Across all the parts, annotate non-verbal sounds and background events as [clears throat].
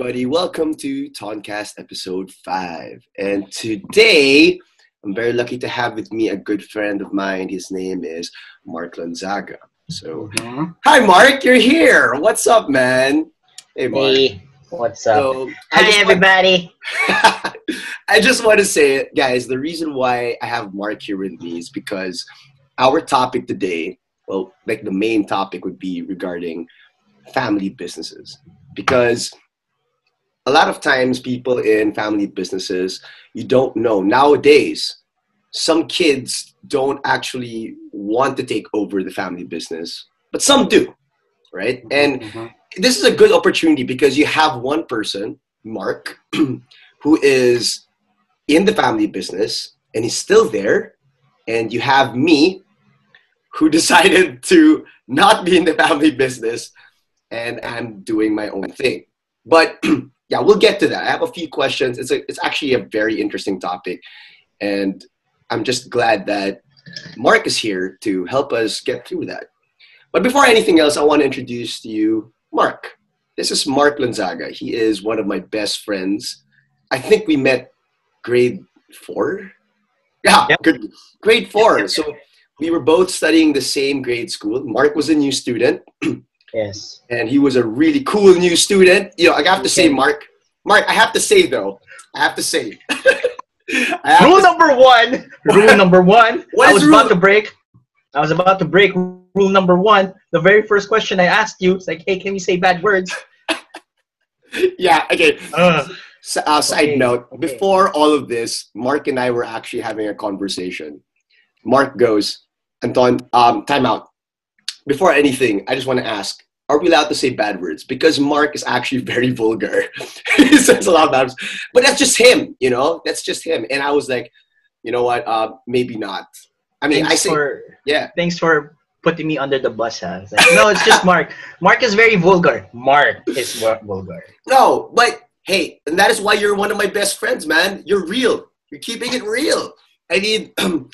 everybody. Welcome to Toncast episode 5. And today, I'm very lucky to have with me a good friend of mine. His name is Mark Lanzaga. So, Mhm. hi, Mark, you're here. What's up, man? Hey, Mark. Hey, what's up? So, I Hi, just want- everybody. [laughs] I just want to say it, guys. The reason why I have Mark here with me is because our topic today, well, like the main topic would be regarding family businesses. Because a lot of times, people in family businesses, you don't know. Nowadays, some kids don't actually want to take over the family business, but some do, right? And Mhm. this is a good opportunity because you have one person, Mark, [clears throat] who is in the family business and he's still there, and you have me, who [laughs] decided to not be in the family business, and I'm doing my own thing. But [clears throat] yeah, we'll get to that. I have a few questions. It's a, it's actually a very interesting topic, and I'm just glad that Mark is here to help us get through that. But before anything else, I want to introduce to you Mark. This is Mark Lanzaga. He is one of my best friends. I think we met grade four. Yeah, Yep. good. Grade four. So we were both studying the same grade school. Mark was a new student, [clears throat] Yes. and he was a really cool new student. You know, I have to say, Mark. Mark, I have to say though. I have to say. [laughs] Have Rule to- number one. Rule number one. [laughs] What I was about to break. I was about to break rule number one. The very first question I asked you, it's like, hey, can we say bad words? [laughs] yeah. Okay. Ugh. S- uh, side Okay, note: okay. Before all of this, Mark and I were actually having a conversation. Mark goes, "Anton, um, time out. Before anything, I just want to ask: Are we allowed to say bad words? Because Mark is actually [laughs] very vulgar. [laughs] he says a lot of bad words, but that's just him. You know, that's just him. And I was like, you know what? Uh, maybe not. I mean, thanks I say, for yeah. thanks for putting me under the bus. Huh? Like, no, it's just Mark. Mark is very vulgar. Mark is vu- vulgar. No, but hey, and that is why you're one of my best friends, man. You're real. You're keeping it real. I mean, [clears throat]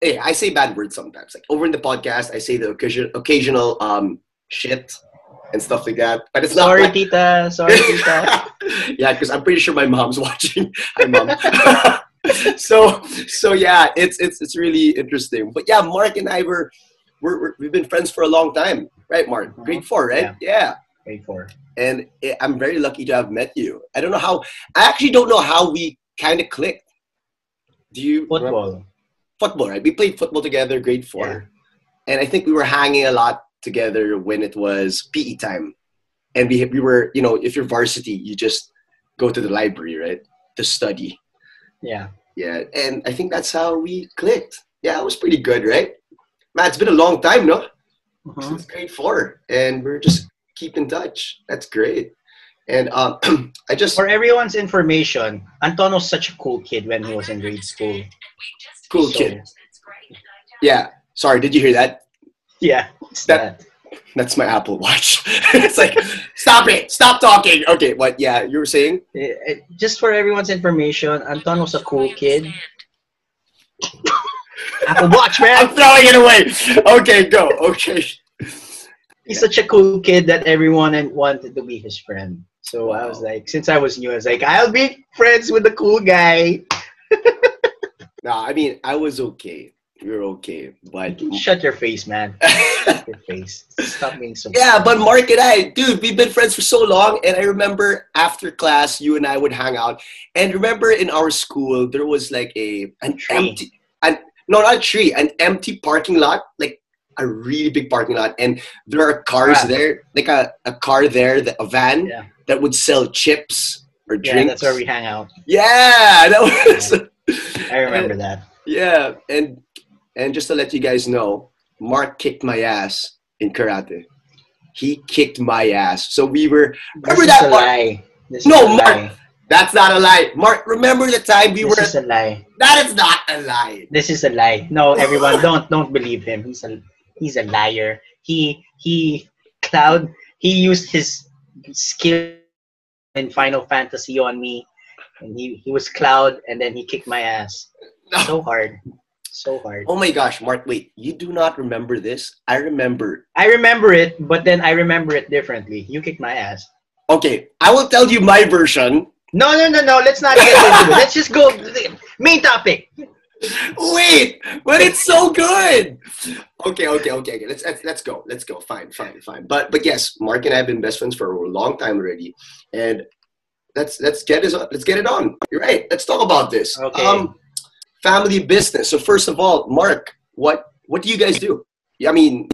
hey, I say bad words sometimes. Like over in the podcast, I say the occasion, occasional um shit and stuff like that. But it's not Sorry, like, tita. Sorry, tita. [laughs] yeah, because I'm pretty sure my mom's [laughs] watching. Hi, mom. [laughs] so, so yeah, it's it's it's really interesting. But yeah, Mark and I were, we're, we're we've been friends for a long time, right, Mark? Uh-huh. Grade four, right? yeah Wait four. and it, I'm very lucky to have met you. I don't know how. I actually don't know how we kind of clicked. Do you Football. Football, right? We played football together, grade four, and I think we were hanging a lot together when it was PE time, and we we were you know if you're varsity, you just go to the library, right, to study. Yeah. Yeah, and I think that's how we clicked. Yeah, it was pretty good, right? Man, it's been a long time, no? Mhm. since grade four, and we're just keep in touch. That's great. And um, [clears throat] I just For everyone's information, Anton was such a cool kid when he was in grade school. cool So, kid. Yeah. Sorry, did you hear that? Yeah. That- that? That's my Apple Watch. [laughs] it's like, stop it, stop talking. Okay, what? Yeah, you were saying? Eh, eh, Just for everyone's information, Anton was a cool kid. [laughs] Apple Watch, man. I'm throwing it away. Okay, go. Okay. He's such a cool kid that everyone wanted to be his friend. So I was like, since I was new, I was like, I'll be friends with the cool guy. [laughs] No, I mean, I was okay. Were okay, but Shut your face, man. [laughs] Shut your face. Stop being so. Yeah, but Mark and I, dude, we've been friends for so long. And I remember after class, you and I would hang out. And remember in our school, there was like a an Tree. empty, an, no, not a tree, an empty parking lot, like a really big parking lot. And there are cars there, like a, a car there, that, a van Yeah. that would sell chips or drinks. Yeah, that's where we hang out. Yeah, that was. I remember that. [laughs] Yeah, and and just to let you guys know, Mark kicked my ass in karate. He kicked my ass. So we were. This Remember is that lie. This No, Mark, lie. That's not a lie. Mark, remember the time we This were. is a lie. that is not a lie. This is a lie. No, everyone, don't don't believe him. He's a he's a liar. He he cloud. He used his skill in Final Fantasy on me, and he he was cloud, and then he kicked my ass No. so hard, so hard. Oh my gosh, Mark, wait. You do not remember this? I remember. I remember it, but then I remember it differently. You kicked my ass. Okay, I will tell you my version. No, no, no, no. Let's not get into it. Let's just go. [laughs] Main topic. Wait, but it's so good. Okay, okay, okay, okay. Let's, let's let's go. Let's go. Fine, fine, fine. But but yes, Mark and I have been best friends for a long time already, and let's let's get this let's get it on. You're right. Let's talk about this. Okay. Um, family business. So first of all, Mark, what what do you guys do? I mean,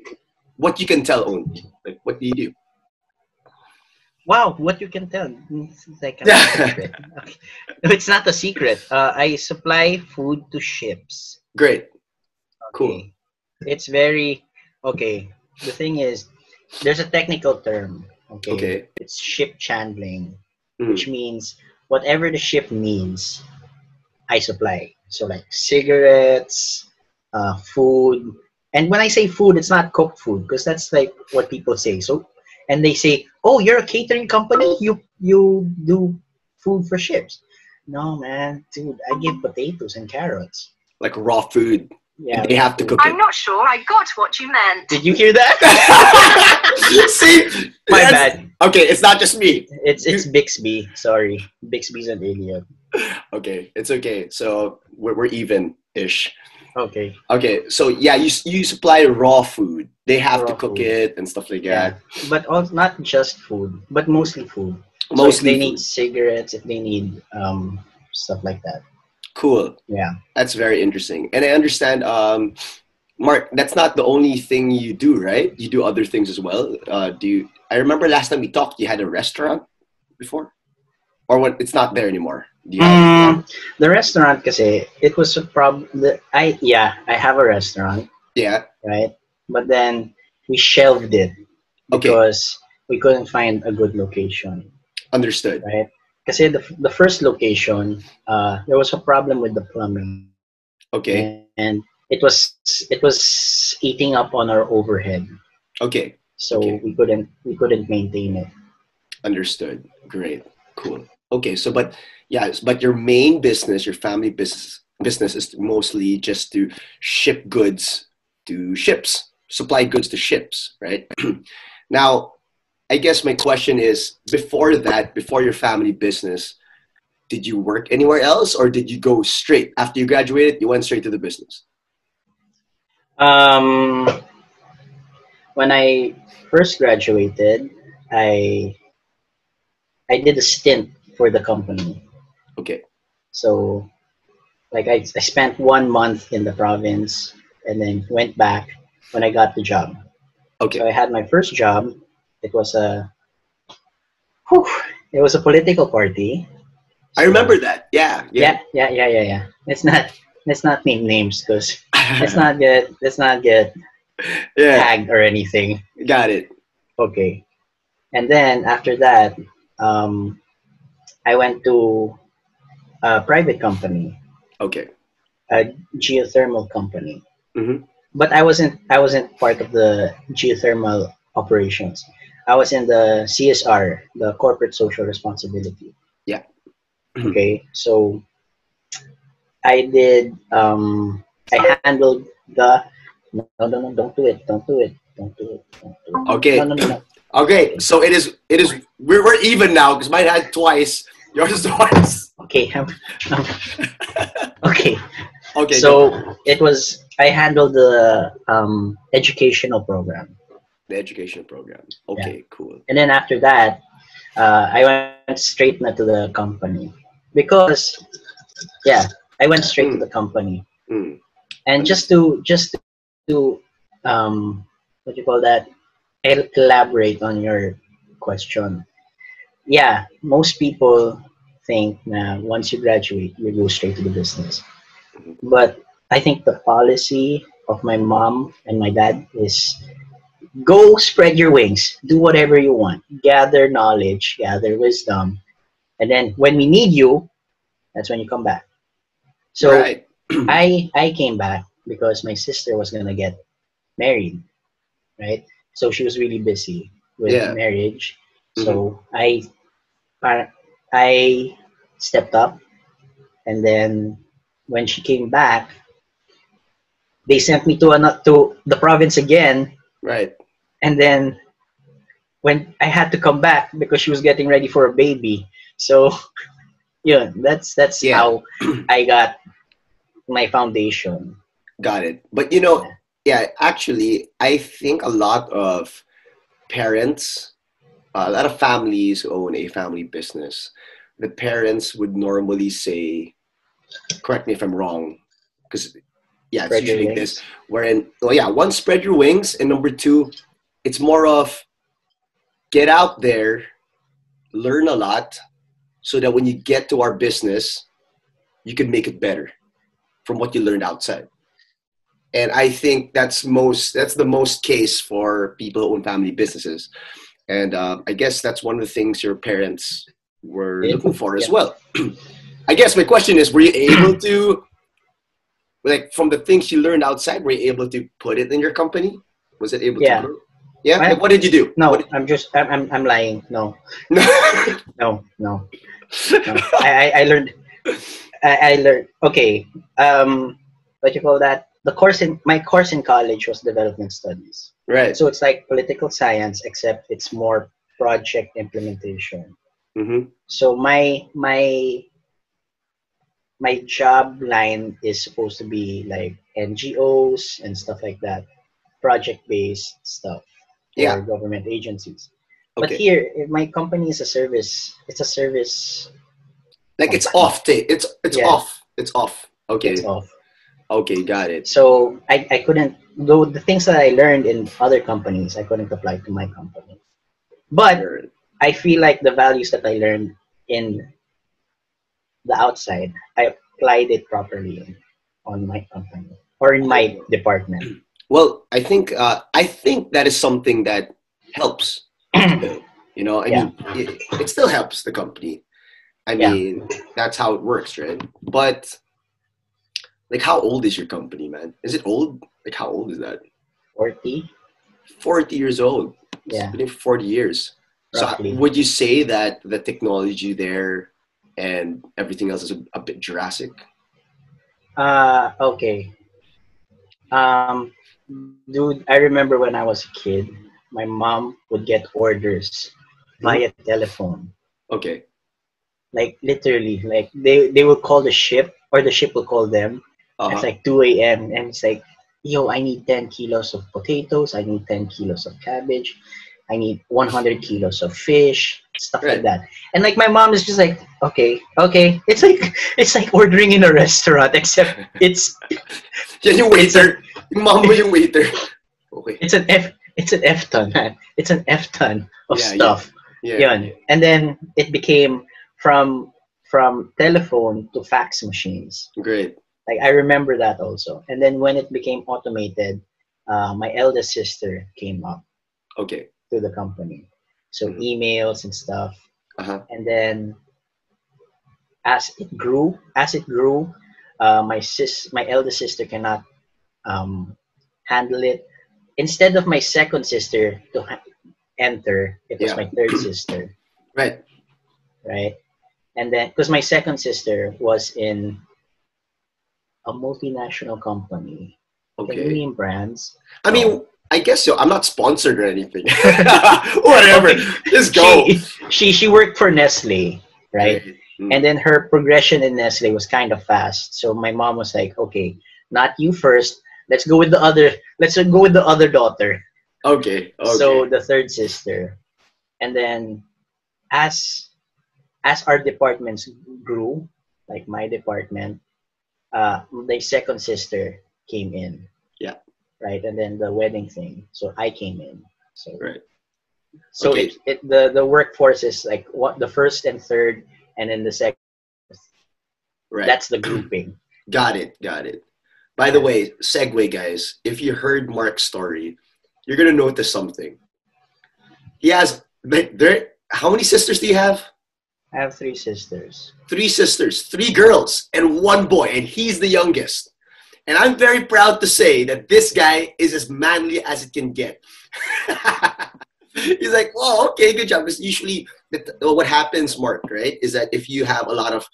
what you can tell only. Like, what do you do? Wow, what you can tell. It's like. [laughs] Okay. It's not a secret. Uh, I supply food to ships. Great. Cool. It's very okay. The thing is, there's a technical term. Okay. Okay. It's ship chandling, Mm. which means whatever the ship needs, I supply. So like cigarettes, uh, food, and when I say food, it's not cooked food because that's like what people say. So, and they say, "Oh, you're a catering company. You you do food for ships." No, man, dude, I give potatoes and carrots. Like raw food. Yeah, They have to cook I'm it. not sure I got what you meant. Did you hear that? [laughs] See, My bad. Okay, it's not just me. It's it's Bixby. Sorry, Bixby's an alien. Okay, it's okay. So we're, we're even ish. Okay. Okay, so yeah, you you supply raw food. They have to cook food. it and stuff like Yeah, that. but also not just food, but mostly food. Mostly. So if Mostly they need cigarettes, if they need um stuff like that. Cool. Yeah. That's very interesting. And I understand, um, Mark, that's not the only thing you do, right? You do other things as well. Uh, do you? I remember last time we talked, you had a restaurant before, or what? It's not there anymore. Do you have, Mm, the restaurant kasi it was a problem. I yeah, I have a restaurant, yeah. right? But then we shelved it Okay. because we couldn't find a good location, Understood. right? Kasi the the first location, uh, there was a problem with the plumbing. Okay. and it was it was eating up on our overhead Okay. so Okay. we couldn't we couldn't maintain it Understood. Great. Cool. Okay. So, but yes, but your main business, your family business, business is mostly just to ship goods to ships, supply goods to ships, right? [clears throat] now, I guess my question is: before that, before your family business, did you work anywhere else, or did you go straight after you graduated? You went straight to the business. um when i first graduated i i did a stint for the company Okay. so like I, I spent one month in the province and then went back when i got the job Okay. So I had my first job. It was a, whew, it was a political party. I remember that. Yeah. Yeah, yeah, yeah, yeah, yeah. Let's not let's not name names because [laughs] let's not get let's not get yeah. tagged or anything. Got it. Okay. And then after that, um, I went to a private company, Okay. a geothermal company. Mhm. But I wasn't I wasn't part of the geothermal operations. I was in the CSR, the corporate social responsibility. Yeah. [clears throat] okay. So I did um I handled the no no no don't do it, don't do it, don't do it, don't do it. Okay. No no no no. [clears throat] Okay, so it is. It is. We're, we're even now because mine had twice. Yours [laughs] twice. Okay. Okay. Okay. so it was I handled the um, educational program, the education program. Okay, cool. and then after that, uh, I went straight to the company because, yeah, I went straight to the company, Mm. and just to just to um, what you call that? El- Elaborate on your question. Yeah, most people think that once you graduate, you go straight to the business. But I think the policy of my mom and my dad is go spread your wings, do whatever you want, gather knowledge, gather wisdom, and then when we need you, that's when you come back. So right. [clears throat] I I came back because my sister was gonna get married, right? So she was really busy with Yeah. marriage. So mm-hmm. I I stepped up, and then when she came back, they sent me to an, to the province again, Right. And then when I had to come back because she was getting ready for a baby. So, [laughs] yeah, that's that's Yeah. how I got my foundation. Got it. But you know, yeah, actually, I think a lot of parents, a lot of families own a family business, the parents would normally say, correct me if I'm wrong, because yeah, it's Spread usually this, wherein, well, yeah, one, spread your wings, and number two, it's more of get out there, learn a lot, so that when you get to our business, you can make it better from what you learned outside and I think that's most that's the most case for people who own family businesses, and uh, I guess that's one of the things your parents were looking for as Yeah. well. [clears throat] I guess my question is, were you able to, like, from the things you learned outside, were you able to put it in your company? Was it able Yeah. to? Yeah. Like, what did you do? No, did- I'm just I'm I'm, I'm lying. No, no. [laughs] no, no. no. I, I I learned. I, I learned. Okay. Um, what you call that? The course in my course in college was development studies. right. So it's like political science, except it's more project implementation. hmm So my my my job line is supposed to be like NGOs and stuff like that, project based stuff Yeah. government agencies. But here, if my company is a service. It's a service. like it's off. Ta- it's it's Yeah. off. It's off. Okay. It's off. Okay. Got it. So I, I couldn't though the things that I learned in other companies I couldn't apply to my company. But I feel like the values that I learned in the outside, I applied it properly on my company or in my department. Well, I think uh, I think that is something that helps. [clears throat] you know, I Yeah. mean, it, it still helps the company. I Yeah. mean, that's how it works, right? But like, how old is your company, man? Is it old? Like, how old is that? 40, Forty years old. It's Yeah. been forty years. So, would you say that the technology there and everything else is a, a bit Jurassic? Uh, okay. Um, dude, I remember when I was a kid, my mom would get orders via telephone. Okay. Like literally, like they they will call the ship or the ship will call them. Uh-huh. It's like 2 a.m. and it's like, yo, I need 10 kilos of potatoes. I need 10 kilos of cabbage. I need 100 kilos of fish, stuff Right. like that. And like my mom is just like, okay, okay. It's like [laughs] it's like ordering in a restaurant, [laughs] except it's [laughs] Yan yung waiter. Yung mama mo yung waiter. Okay. it's an F it's an F ton, man. It's an F ton of Yeah, yeah. stuff. Yeah. Yun. And then it became from from telephone to fax machines. Great. Like I remember that also. And then when it became automated, uh, my eldest sister came up Okay. to the company. So Mhm. emails and stuff. Uh-huh. And then as it grew, as it grew, uh, my sis, my eldest sister cannot um, handle it. Instead of my second sister to ha- enter, it was Yeah. my third [clears throat] sister, Right. right? And then, because my second sister was in a multinational company, can Okay. name brands? I mean, I guess so. I'm not sponsored or anything. [laughs] [laughs] Whatever. Just go. She, she she worked for Nestle, right? Mm. And then her progression in Nestle was kind of fast. So my mom was like, "Okay, not you first. Let's go with the other. Let's go with the other daughter." Okay. Okay. So the third sister, and then as as our departments grew, like my department, uh, the second sister came in. Yeah. Right, and then the wedding thing. So I came in. So Right. So Okay. it, it the the workforce is like what the first and third, and then the second. right. That's the grouping. Got it. Got it. By the way, segue, guys. If you heard Mark's story, you're gonna notice something. He has there. How many sisters do you have? I have three sisters. Three sisters, three girls, and one boy, and he's the youngest. And I'm very proud to say that this guy is as manly as it can get. [laughs] He's like, "Well, okay, good job." Because usually, what happens, Mark, right, is that if you have a lot of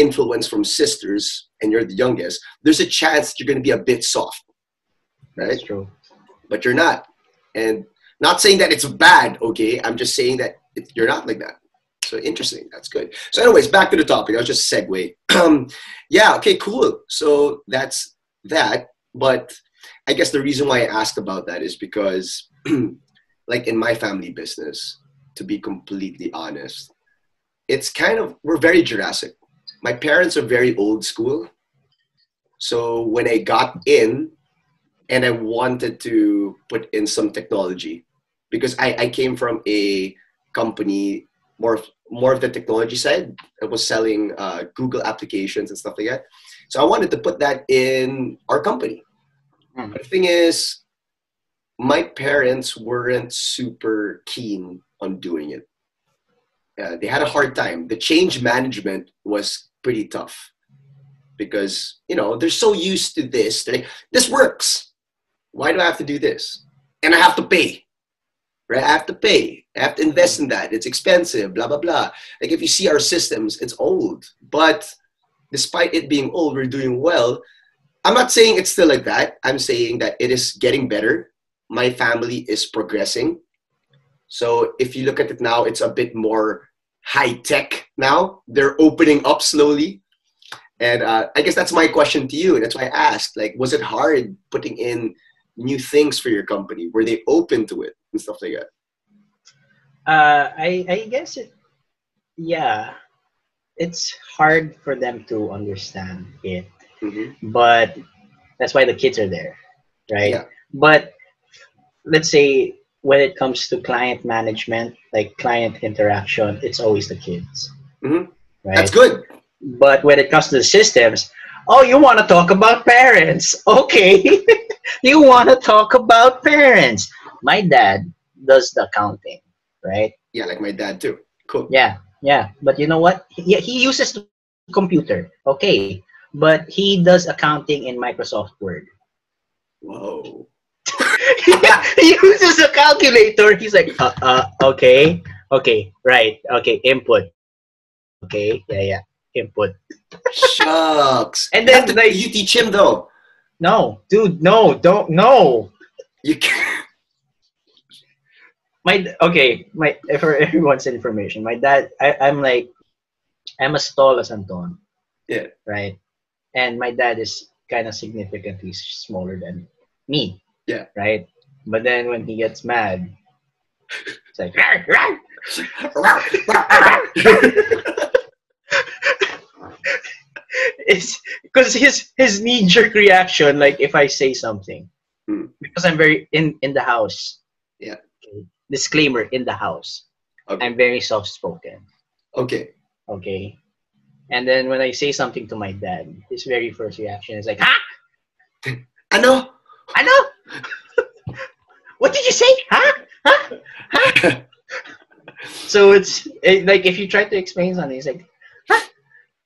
influence from sisters and you're the youngest, there's a chance you're going to be a bit soft, right? That's true. But you're not. And Not saying that it's bad, okay? I'm just saying that it, you're not like that. So interesting. That's good. So, anyways, back to the topic. I'll just segue. Um, [clears throat] yeah. Okay. Cool. So that's that. But I guess the reason why I asked about that is because, [clears throat] like in my family business, to be completely honest, it's kind of we're very Jurassic. My parents are very old school. So when I got in, and I wanted to put in some technology, because I, I came from a company more of, more of the technology side. I was selling uh, Google applications and stuff like that. So I wanted to put that in our company. But the thing is, my parents weren't super keen on doing it. Uh, they had a hard time. The change management was pretty tough because you know they're so used to this. Like, this works. Why do I have to do this? And I have to pay right? I have to pay. I have to invest in that. It's expensive, blah, blah, blah. Like if you see our systems, it's old. But despite it being old, we're doing well. I'm not saying it's still like that. I'm saying that it is getting better. My family is progressing. So if you look at it now, it's a bit more high tech now. They're opening up slowly. And uh, I guess that's my question to you. That's why I asked, like, was it hard putting in new things for your company? Were they open to it and stuff like that? Uh, I I guess it. Yeah, it's hard for them to understand it, Mm-hmm. but that's why the kids are there, right? Yeah. But let's say when it comes to client management, like client interaction, it's always the kids, Mhm. right? That's good. But when it comes to the systems, oh, you want to talk about parents? [laughs] Okay, [laughs] you want to talk about parents? My dad does the accounting, right? Yeah, like my dad too. Cool. Yeah, yeah. But you know what? He, he uses the computer, okay, but he does accounting in Microsoft Word. Whoa. He uses a calculator. He's like, uh, uh, okay, okay, right, okay, input, okay, yeah, yeah, input. Shucks. And then, have to- like- you teach him though. No, dude, no, don't, no. You can't. my okay my for everyone's information my dad I, i'm like i'm as tall as anton Yeah. right and my dad is kind of significantly smaller than me Yeah. right but then when he gets mad it's like [laughs] it's because his his knee jerk reaction like if i say something Hmm. because i'm very in in the house Yeah. disclaimer in the house Okay. i'm very soft spoken okay. okay and then when i say something to my dad his very first reaction is like huh [laughs] Ano? i know what did you say huh huh [laughs] so it's it, like if you try to explain something it's like huh?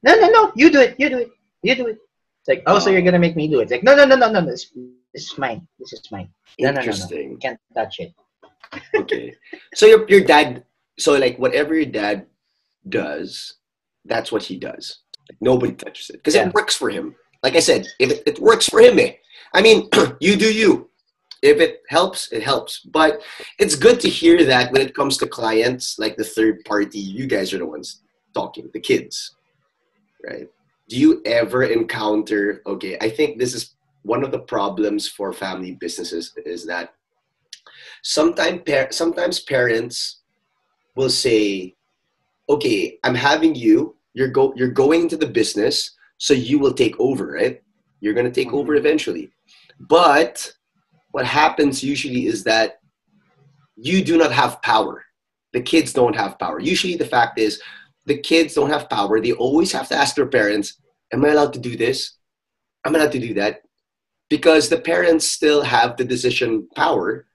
no no no you do it you do it you do it it's like oh so you're gonna make me do it it's like no no no no no this, this is mine this is mine no no no no you can't touch it okay. So your your dad so like whatever your dad does, that's what he does. Nobody touches it. Because Yeah. it works for him. Like I said, if it, it works for him, eh. I mean, [clears throat] you do you. If it helps, it helps. But it's good to hear that when it comes to clients, like the third party, you guys are the ones talking, the kids. Right? Do you ever encounter okay, I think this is one of the problems for family businesses is that sometimes par- sometimes parents will say okay i'm having you you're go you're going into the business so you will take over right you're going to take over mm-hmm. eventually but what happens usually is that you do not have power. The kids don't have power. Usually the fact is the kids don't have power. They always have to ask their parents am i allowed to do this? Am i'm allowed to do that? Because the parents still have the decision power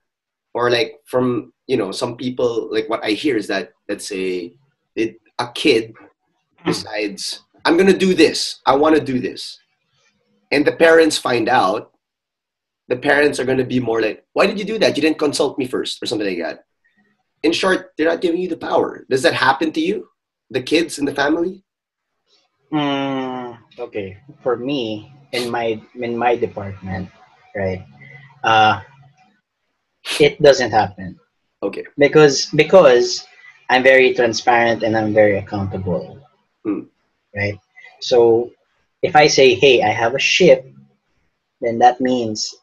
or like from you know some people like what i hear is that let's say it, a kid hmm. decides i'm gonna do this. I want to do this. And the parents find out the parents are gonna be more like why did you do that you didn't consult me first or something like that in short they're not giving you the power does that happen to you the kids in the family Mm, okay, for me in my in my department, right? Uh, it doesn't happen. Okay. because because I'm very transparent and I'm very accountable. Hmm. Right? So if I say, "Hey, I have a ship," then that means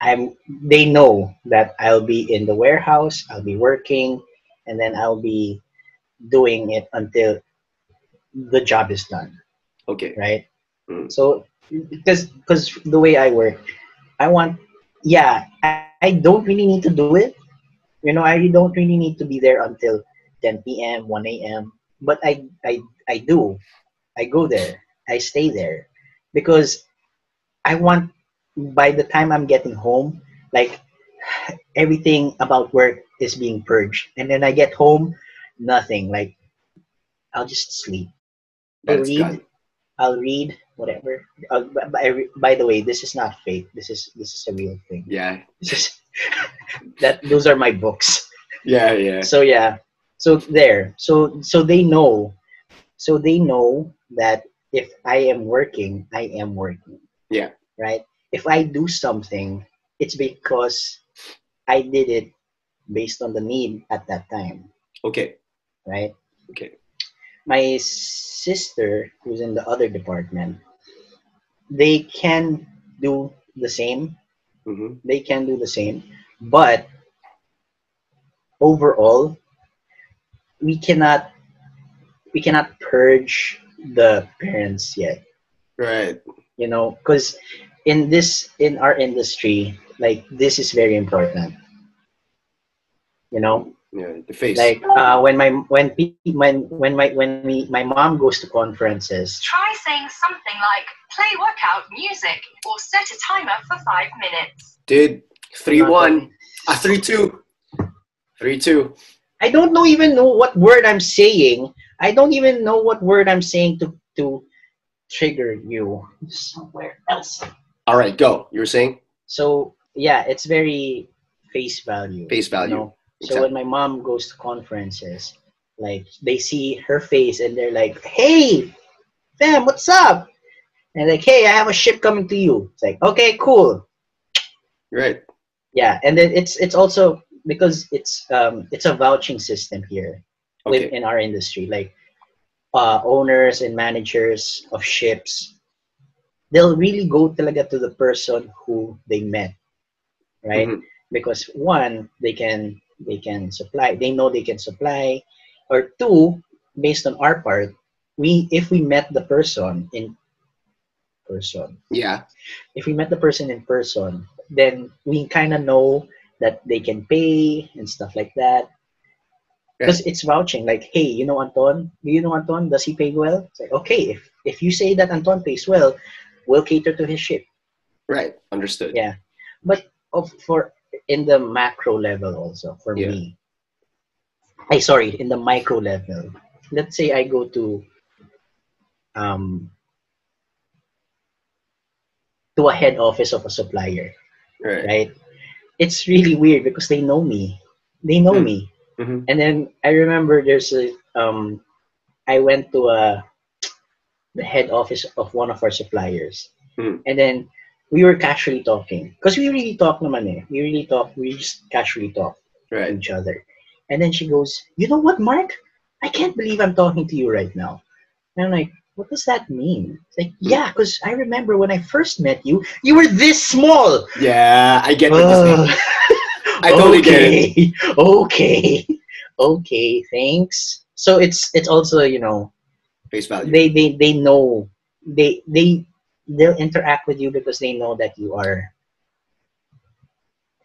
I'm they know that I'll be in the warehouse, I'll be working, and then I'll be doing it until the job is done, Okay. right? Hmm. So because because the way I work, I want yeah, I, I don't really need to do it. You know, I don't really need to be there until 10 p.m., 1 a.m. But I, I, I do. I go there. I stay there because I want. By the time I'm getting home, like everything about work is being purged, and then I get home, nothing. Like I'll just sleep. Then I it's read. I'll read whatever. Uh, by, by, by the way, this is not fake. This is this is a real thing. Yeah. This is [laughs] that. Those are my books. Yeah. Yeah. So yeah. So there. So so they know. So they know that if I am working, I am working. Yeah. Right. If I do something, it's because I did it based on the need at that time. Okay. Right. Okay. my sister who's in the other department they can do the same hmm they can do the same but overall we cannot we cannot purge the parents yet Right. you know because in this in our industry like this is very important you know Yeah. The face. like uh, when my when pe- when when my when we my mom goes to conferences Try saying something like play workout music or set a timer for five minutes. Dude. Three one. Ah, three two. Three two. I don't know even know what word I'm saying. I don't even know what word I'm saying to to trigger you somewhere else. All right. Go. You were saying So yeah, it's very face value. face you value. know? So when my mom goes to conferences, like they see her face and they're like, "Hey, fam, what's up?" And like, "Hey, I have a ship coming to you." It's like, "Okay, cool." Right. Yeah, and then it's it's also because it's um it's a vouching system here Okay. in our industry like uh, owners and managers of ships they'll really go talaga to the person who they met right Mhm. because one they can they can supply they know they can supply or two based on our part we if we met the person in person Yeah. if we met the person in person, then we kind of know that they can pay and stuff like that. Because it's vouching, like, hey, you know Anton? Do you know Anton? Does he pay well? It's like, okay, if if you say that Anton pays well, we'll cater to his ship. Right. Understood. Yeah. But of for in the macro level also for Yeah. me. I sorry, in the micro level. Let's say I go to um to a head office of a supplier Right. right? It's really weird because they know me. They know Hmm. me. Mhm. And then I remember there's a um I went to a the head office of one of our suppliers. Hmm. And then we were casually talking because we really talk naman eh. We really talk. We just casually talk to each other. And then she goes, "You know what, Mark? I can't believe I'm talking to you right now." And I'm like, "What does that mean?" It's like, "Yeah, because I remember when I first met you, you were this small." Yeah. I get what. Uh, [laughs] I totally get it. okay, Okay, [laughs] okay, thanks. So it's it's also you know Face value. they they they know they they they'll interact with you because they know that you are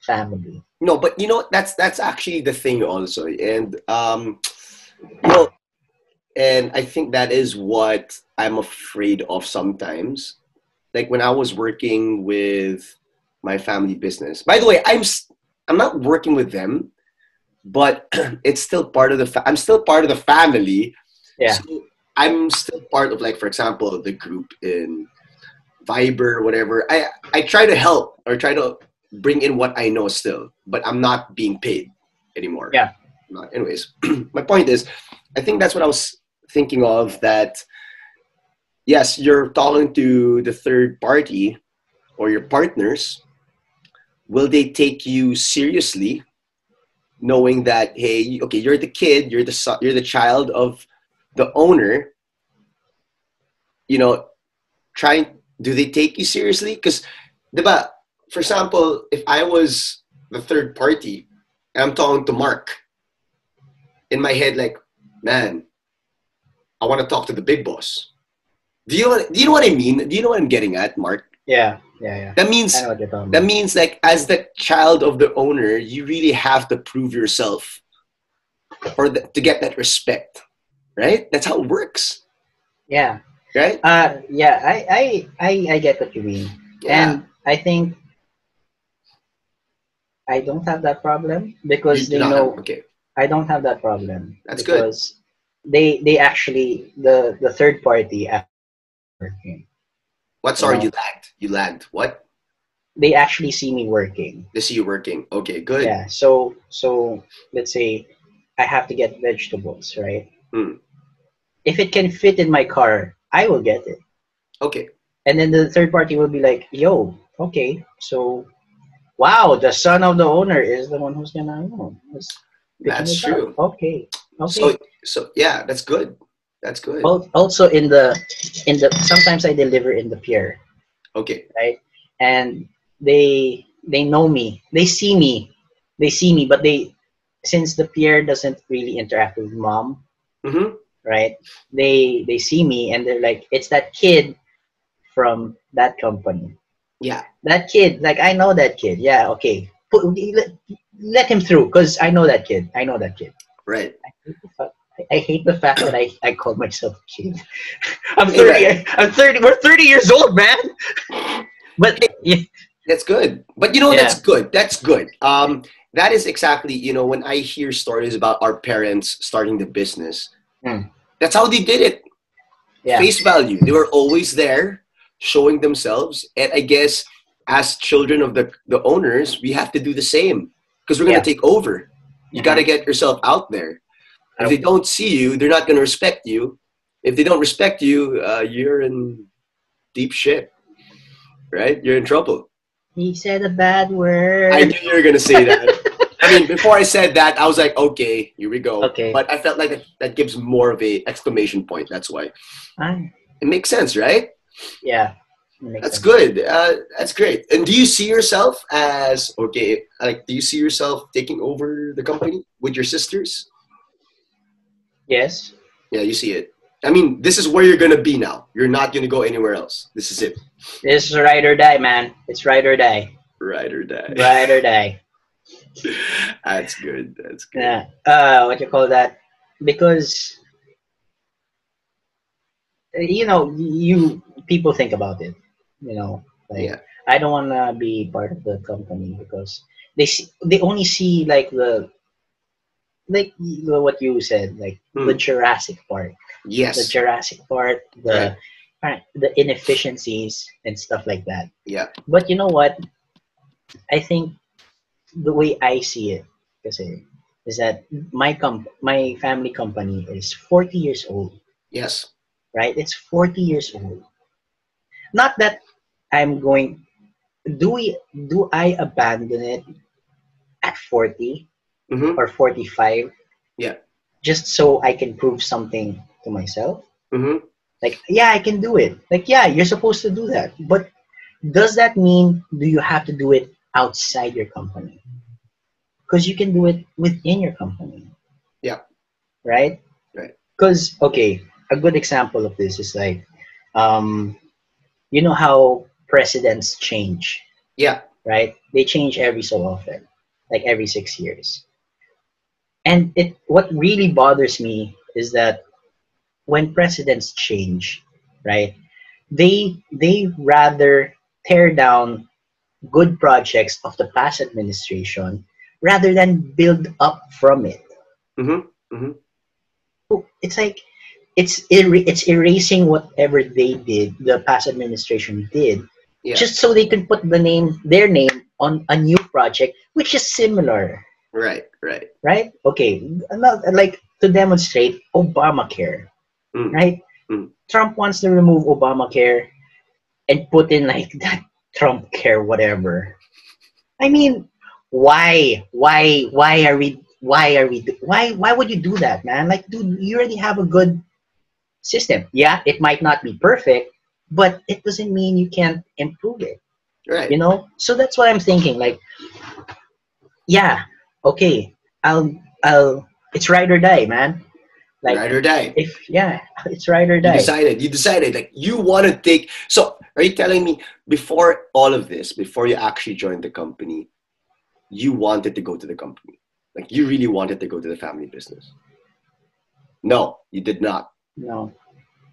family. No, but you know that's that's actually the thing also, and um, you know, and I think that is what I'm afraid of sometimes. Like when I was working with my family business. By the way, I'm I'm not working with them, but [clears throat] it's still part of the. Fa- I'm still part of the family. Yeah. So I'm still part of like, for example, the group in Viber, whatever. I I try to help or try to bring in what I know still, but I'm not being paid anymore. Yeah. Not, anyways, [clears throat] my point is, I think that's what I was thinking of. That yes, you're talking to the third party or your partners. Will they take you seriously knowing that hey, okay, you're the kid, you're the son, you're the child of the owner. You know, trying do they take you seriously? Because, for example, if I was the third party and I'm talking to Mark, in my head, like, man, I want to talk to the big boss. Do you know? Do you know what I mean? Do you know what I'm getting at, Mark? Yeah, yeah, yeah. That means I know what you're talking that means like as the child of the owner, you really have to prove yourself for the, to get that respect, right? That's how it works, Yeah. right? Uh, yeah, I, I, I, I get what you mean, Yeah. and I think I don't have that problem because You they know have- okay. I don't have that problem. That's good. because they they actually the the third party after working, What? Sorry, you lagged. You lagged. What? they actually see me working. They see you working. Okay, good. Yeah. So so let's say I have to get vegetables, right? Hmm. If it can fit in my car, I will get it. Okay. And then the third party will be like, "Yo, okay, so wow, the son of the owner is the one who's gonna know, That's up. true. Okay, okay." So, so yeah, that's good. That's good. Also in the in the sometimes I deliver in the pier, Okay. right? And they they know me, they see me, they see me, but they since the pier doesn't really interact with mom, Mm-hmm. right? They they see me and they're like, "It's that kid from that company." Yeah. that kid like i know that kid yeah okay Put, let, let him through because i know that kid i know that kid Right. I hate the fact, I hate the fact that I, I call myself a kid. [laughs] I'm 30. I'm 30. We're 30 years old, man. [laughs] But yeah, That's good. But you know, Yeah. that's good. That's good. Um, that is exactly, you know, when I hear stories about our parents starting the business, Hmm. that's how they did it. yeah, Face value. They were always there showing themselves. And I guess as children of the, the owners, we have to do the same because we're going to Yeah. take over. You Mhm. got to get yourself out there. If they don't see you, they're not going to respect you. If they don't respect you, uh, you're in deep shit, right? You're in trouble. He said a bad word. I knew you were gonna say that. [laughs] I mean, before I said that, I was like, okay, here we go. Okay. But I felt like that, that gives more of a exclamation point. That's why Ah, it makes sense, right? yeah, That's sense. good. Uh, that's great. And do you see yourself as okay? Like, do you see yourself taking over the company with your sisters? Yes, Yeah, you see it. I mean, this is where you're gonna be now. You're not gonna go anywhere else. This is it. this is ride or die, man. It's ride or die. Ride or die. Ride or die. [laughs] That's good. That's good. Yeah. Uh, what you call that? Because you know, you people think about it. You know, like Yeah. I don't want to be part of the company because they see, they only see like the like what you said, like Hmm. the Jurassic Park, Yes. the Jurassic Park, the the inefficiencies and stuff like that. Yeah. But you know what? I think the way I see it, kasi, is that my comp- my family company is 40 years old, Yes. right? It's 40 years old. Not that I'm going. Do we? Do I abandon it at 40 Mm-hmm. or 45? Yeah. Just so I can prove something to myself. Mm-hmm. Like, yeah, I can do it. Like, yeah, you're supposed to do that. But does that mean do you have to do it outside your company? Because you can do it within your company. Yeah. Right? Right. Because, okay, a good example of this is like, um, you know how presidents change, Yeah. right? They change every so often, like every six years. And it what really bothers me is that when presidents change, right? They they rather tear down good projects of the past administration rather than build up from it. Mm-hmm. It's like it's er- it's erasing whatever they did, the past administration did, Yeah. just so they can put the name their name on a new project which is similar Right. Right. right okay like to demonstrate obamacare Mm. right Mm. trump wants to remove obamacare and put in like that [laughs] trump care whatever i mean why why why are we why are we? Why why would you do that, man? Like, dude, you already have a good system. Yeah, it might not be perfect, but it doesn't mean you can't improve it. Right. You know. So that's what I'm thinking. Like, yeah, okay, I'll I'll. It's ride or die, man. Like, ride or die. if yeah, [laughs] it's ride or You die. decided. You decided. Like you want to take. So are you telling me before all of this, before you actually joined the company, you wanted to go to the company? Like you really wanted to go to the family business? No, you did not. No.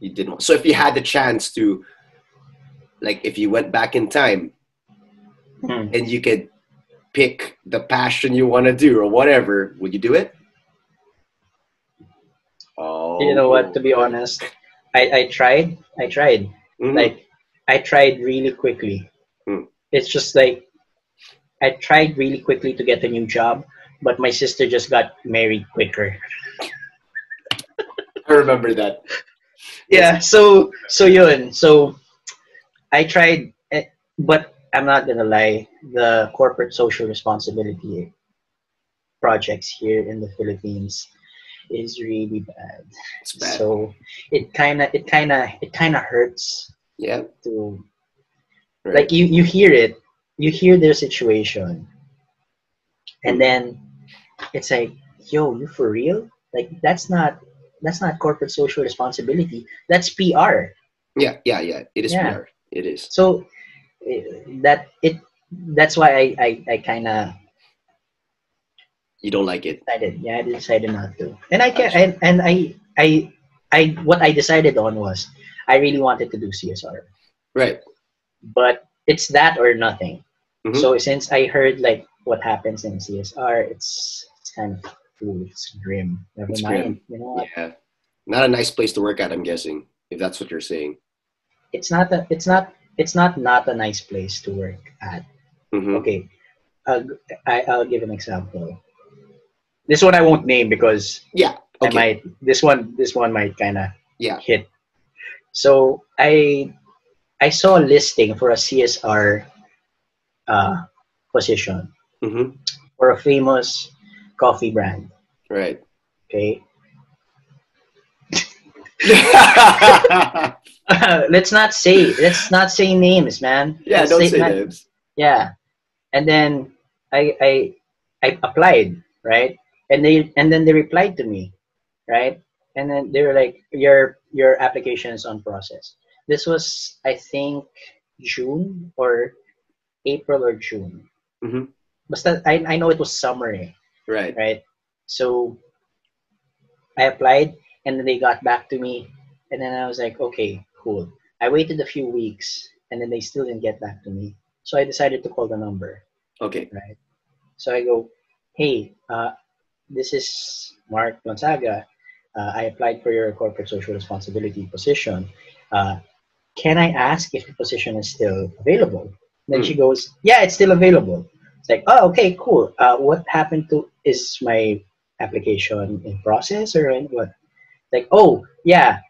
You didn't. So if you had the chance to, like, if you went back in time Hmm. and you could pick the passion you want to do or whatever, would you do it? Oh, You know what? To be honest, I I tried. I tried. Mhm. like I tried really quickly. Hmm. It's just like I tried really quickly to get a new job, but my sister just got married quicker. I remember that. Yeah, so so yun. So I tried, eh, but I'm not gonna lie. The corporate social responsibility projects here in the Philippines is really bad. It's bad. So it kind of it kind of it kind of hurts yeah. to Right. like you you hear it you hear their situation and then it's like yo you for real like that's not that's not corporate social responsibility that's pr yeah, yeah, yeah. It is Yeah. PR. It is. so that it that's why i i, I kind of You don't like it. decided yeah i decided not to and i can and, and i i i what i decided on was i really wanted to do csr Right. but it's that or nothing. Mhm. So since I heard like what happens in CSR, it's it's kind of ooh, it's grim. Never It's mind. You know what? Yeah. Not a nice place to work at, I'm guessing, if that's what you're saying. It's not that it's not it's not not a nice place to work at. hmm Okay, I'll, I, I'll give an example. This one I won't name because Yeah. I might this one this one might kind of Yeah. hit. So I I saw a listing for a CSR uh, position hmm for a famous coffee brand. Right. Okay, [laughs] [laughs] [laughs] let's not say let's not say names, man. yeah, Let's don't say not- names. Yeah, and then I I I applied right, and they and then they replied to me, right, and then they were like, your your application is on process. This was I think June or April or June. Mhm. Basta I I know it was summer eh. Right. right? So I applied and then they got back to me and then I was like, okay, cool. I waited a few weeks and then they still didn't get back to me. So I decided to call the number, Okay. right? So I go, hey, uh, this is Mark Gonzaga. Uh, I applied for your corporate social responsibility position. Uh, can I ask if the position is still available? Then she goes, yeah, it's still available. It's like, oh, okay, cool. Uh, what happened to is my application in process or in what? Like, oh, yeah.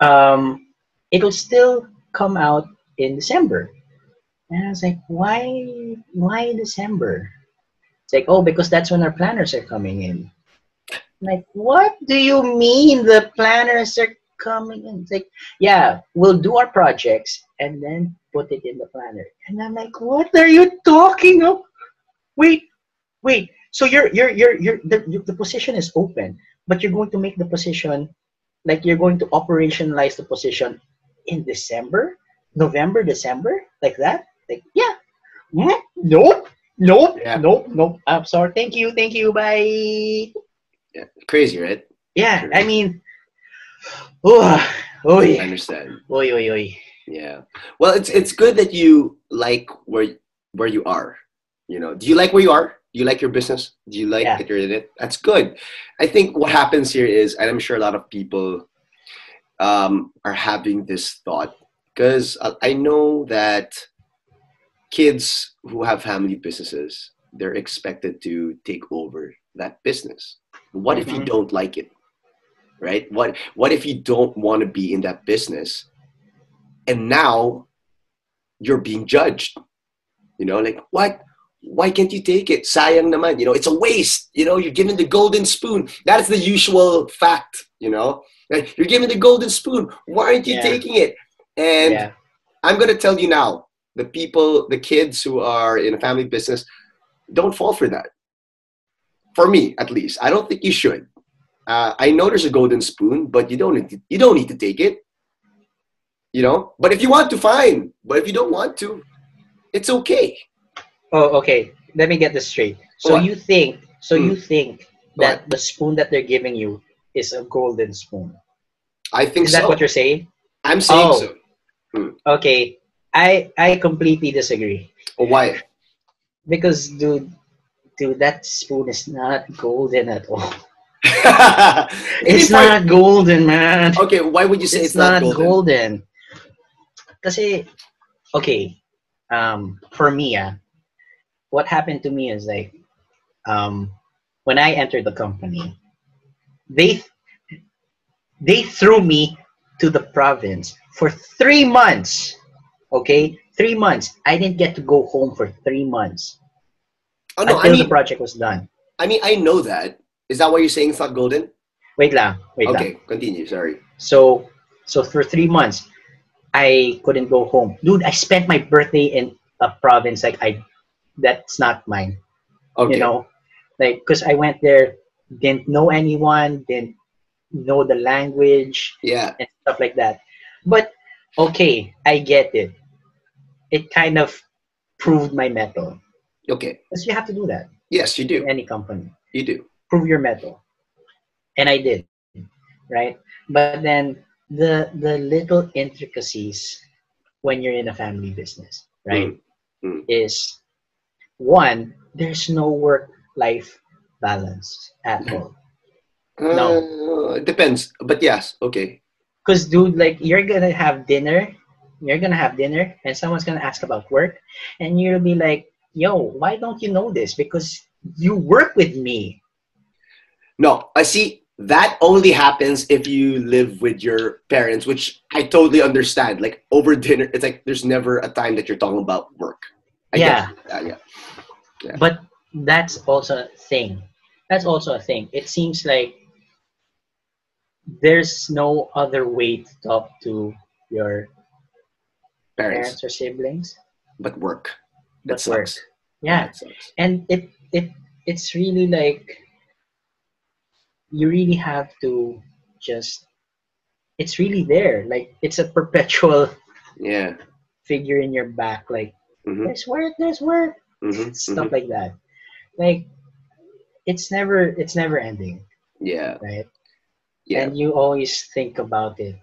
Um, it'll still come out in December. And I was like, why, why December? It's like, oh, because that's when our planners are coming in. I'm like, what do you mean the planners are coming in? It's like, yeah, we'll do our projects and then put it in the planner. And I'm like, what are you talking of? Wait, wait. So you're you're you're you're the, the position is open, but you're going to make the position like you're going to operationalize the position in December, November, December, like that? Like, yeah. Hmm? Nope. Nope. Yeah. Nope. Nope. I'm sorry. Thank you. Thank you. Bye. Yeah. Crazy, right? Yeah. Sure. I mean, oh, oh yeah. I understand. oy, oy, oy. Yeah. Well, it's it's good that you like where where you are. You know, do you like where you are? Do you like your business? Do you like Yeah. that you're in it? That's good. I think what happens here is, and I'm sure a lot of people um, are having this thought because I know that kids who have family businesses they're expected to take over that business. What if you Mhm. don't like it? Right? What what if you don't want to be in that business? and now you're being judged you know like what why can't you take it? Sayang naman, you know, it's a waste. You know, you're given the golden spoon. That's the usual fact, you know. Like, you're given the golden spoon. Why aren't you Yeah. taking it? And yeah. I'm gonna tell you now, the people, the kids who are in a family business, don't fall for that. For me, at least, I don't think you should. Uh, I know there's a golden spoon, but you don't need to, you don't need to take it. You know, but if you want to, fine. But if you don't want to, it's okay. Oh, okay. Let me get this straight. So What? you think so Hmm. you think that the spoon that they're giving you is a golden spoon. I think so. Is that what you're saying? I'm saying Oh. so. Okay. I I completely disagree. Oh, why? Because dude dude that spoon is not golden at all. [laughs] It's not golden, man. Okay, why would you say it's, it's, not, golden? golden. Kasi, okay, um, for me, ah, what happened to me is like, um, when I entered the company, they they threw me to the province for three months. Okay, three months. I didn't get to go home for three months Oh no, I until mean, the project was done. I mean, I know that. Is that why you're saying it's not golden? Wait lang, wait lang. Okay, continue. Sorry. So so for three months, I couldn't go home. Dude, I spent my birthday in a province like I that's not mine. Okay. You know? Like cause I went there, didn't know anyone, didn't know the language Yeah. and stuff like that. But okay, I get it. It kind of proved my mettle. Okay. Because you have to do that Yes, you do. any company. You do. prove your mettle and i did right but then the the little intricacies when you're in a family business right Mm, mm. is one there's no work life balance at all Uh, it depends, but yes. Okay. because dude like you're gonna have dinner you're gonna have dinner and someone's gonna ask about work and you'll be like yo why don't you know this because you work with me No, I see. That only happens if you live with your parents, which I totally understand. Like over dinner, it's like there's never a time that you're talking about work. I Yeah. That, yeah. but that's also a thing. That's also a thing. It seems like there's no other way to talk to your Parents, parents or siblings. But work. That but work. Yeah. That sucks. and it it it's really like you really have to just it's really there. Like it's a perpetual Yeah. [laughs] figure in your back. Like hmm there's work there's work hmm stuff like that like it's never it's never ending Yeah. right Yeah. and you always think about it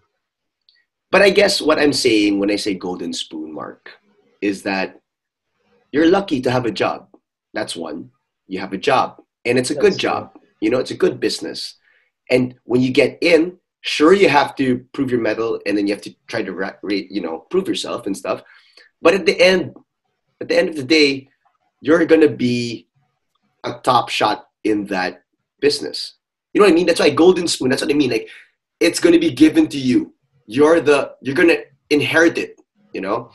But I guess what I'm saying when I say golden spoon, Mark, is that you're lucky to have a job. That's one. You have a job, and it's a good That's true. job. You know, it's a good business. And when you get in, sure you have to prove your mettle, and then you have to try to you know prove yourself and stuff. But at the end, at the end of the day, you're gonna be a top shot in that business. You know what I mean? That's why golden spoon. That's what I mean. Like it's gonna be given to you you're the you're gonna inherit it you know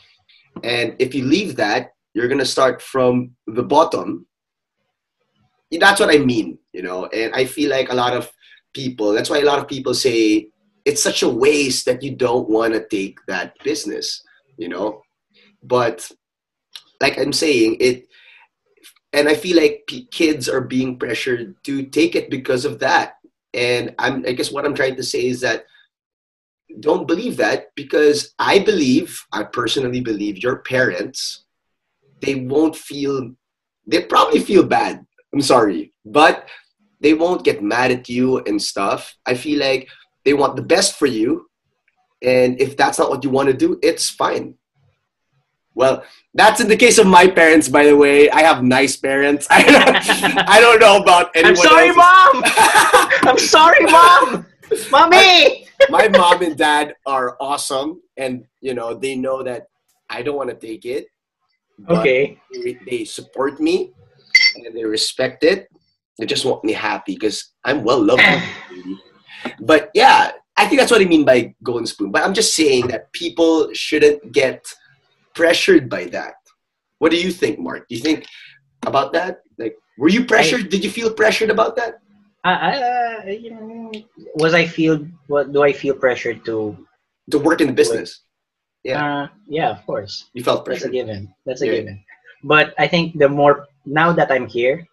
and if you leave that you're gonna start from the bottom that's what i mean you know and i feel like a lot of people that's why a lot of people say it's such a waste that you don't want to take that business you know but like i'm saying it and i feel like p- kids are being pressured to take it because of that and i'm i guess what i'm trying to say is that don't believe that because I believe, I personally believe your parents, they won't feel, they probably feel bad. I'm sorry, but they won't get mad at you and stuff. I feel like they want the best for you. And if that's not what you want to do, it's fine. Well, that's in the case of my parents, by the way. I have nice parents. [laughs] I don't, I don't know about anyone i'm sorry else's. mom! [laughs] I'm sorry mom! Mommy! My mom and dad are awesome and you know they know that i don't want to take it okay. they, they support me and they respect it. They just want me happy because i'm well loved [sighs] but yeah i think that's what i mean by golden spoon. But i'm just saying that people shouldn't get pressured by that what do you think mark do you think about that? Like, were you pressured? Did you feel pressured about that? I, I, uh, you know, was I feel what do I feel pressured to? To work in the business, Yeah. Uh, yeah, of course. you felt pressured. That's a given. That's a Yeah. given. But I think the more now that I'm here,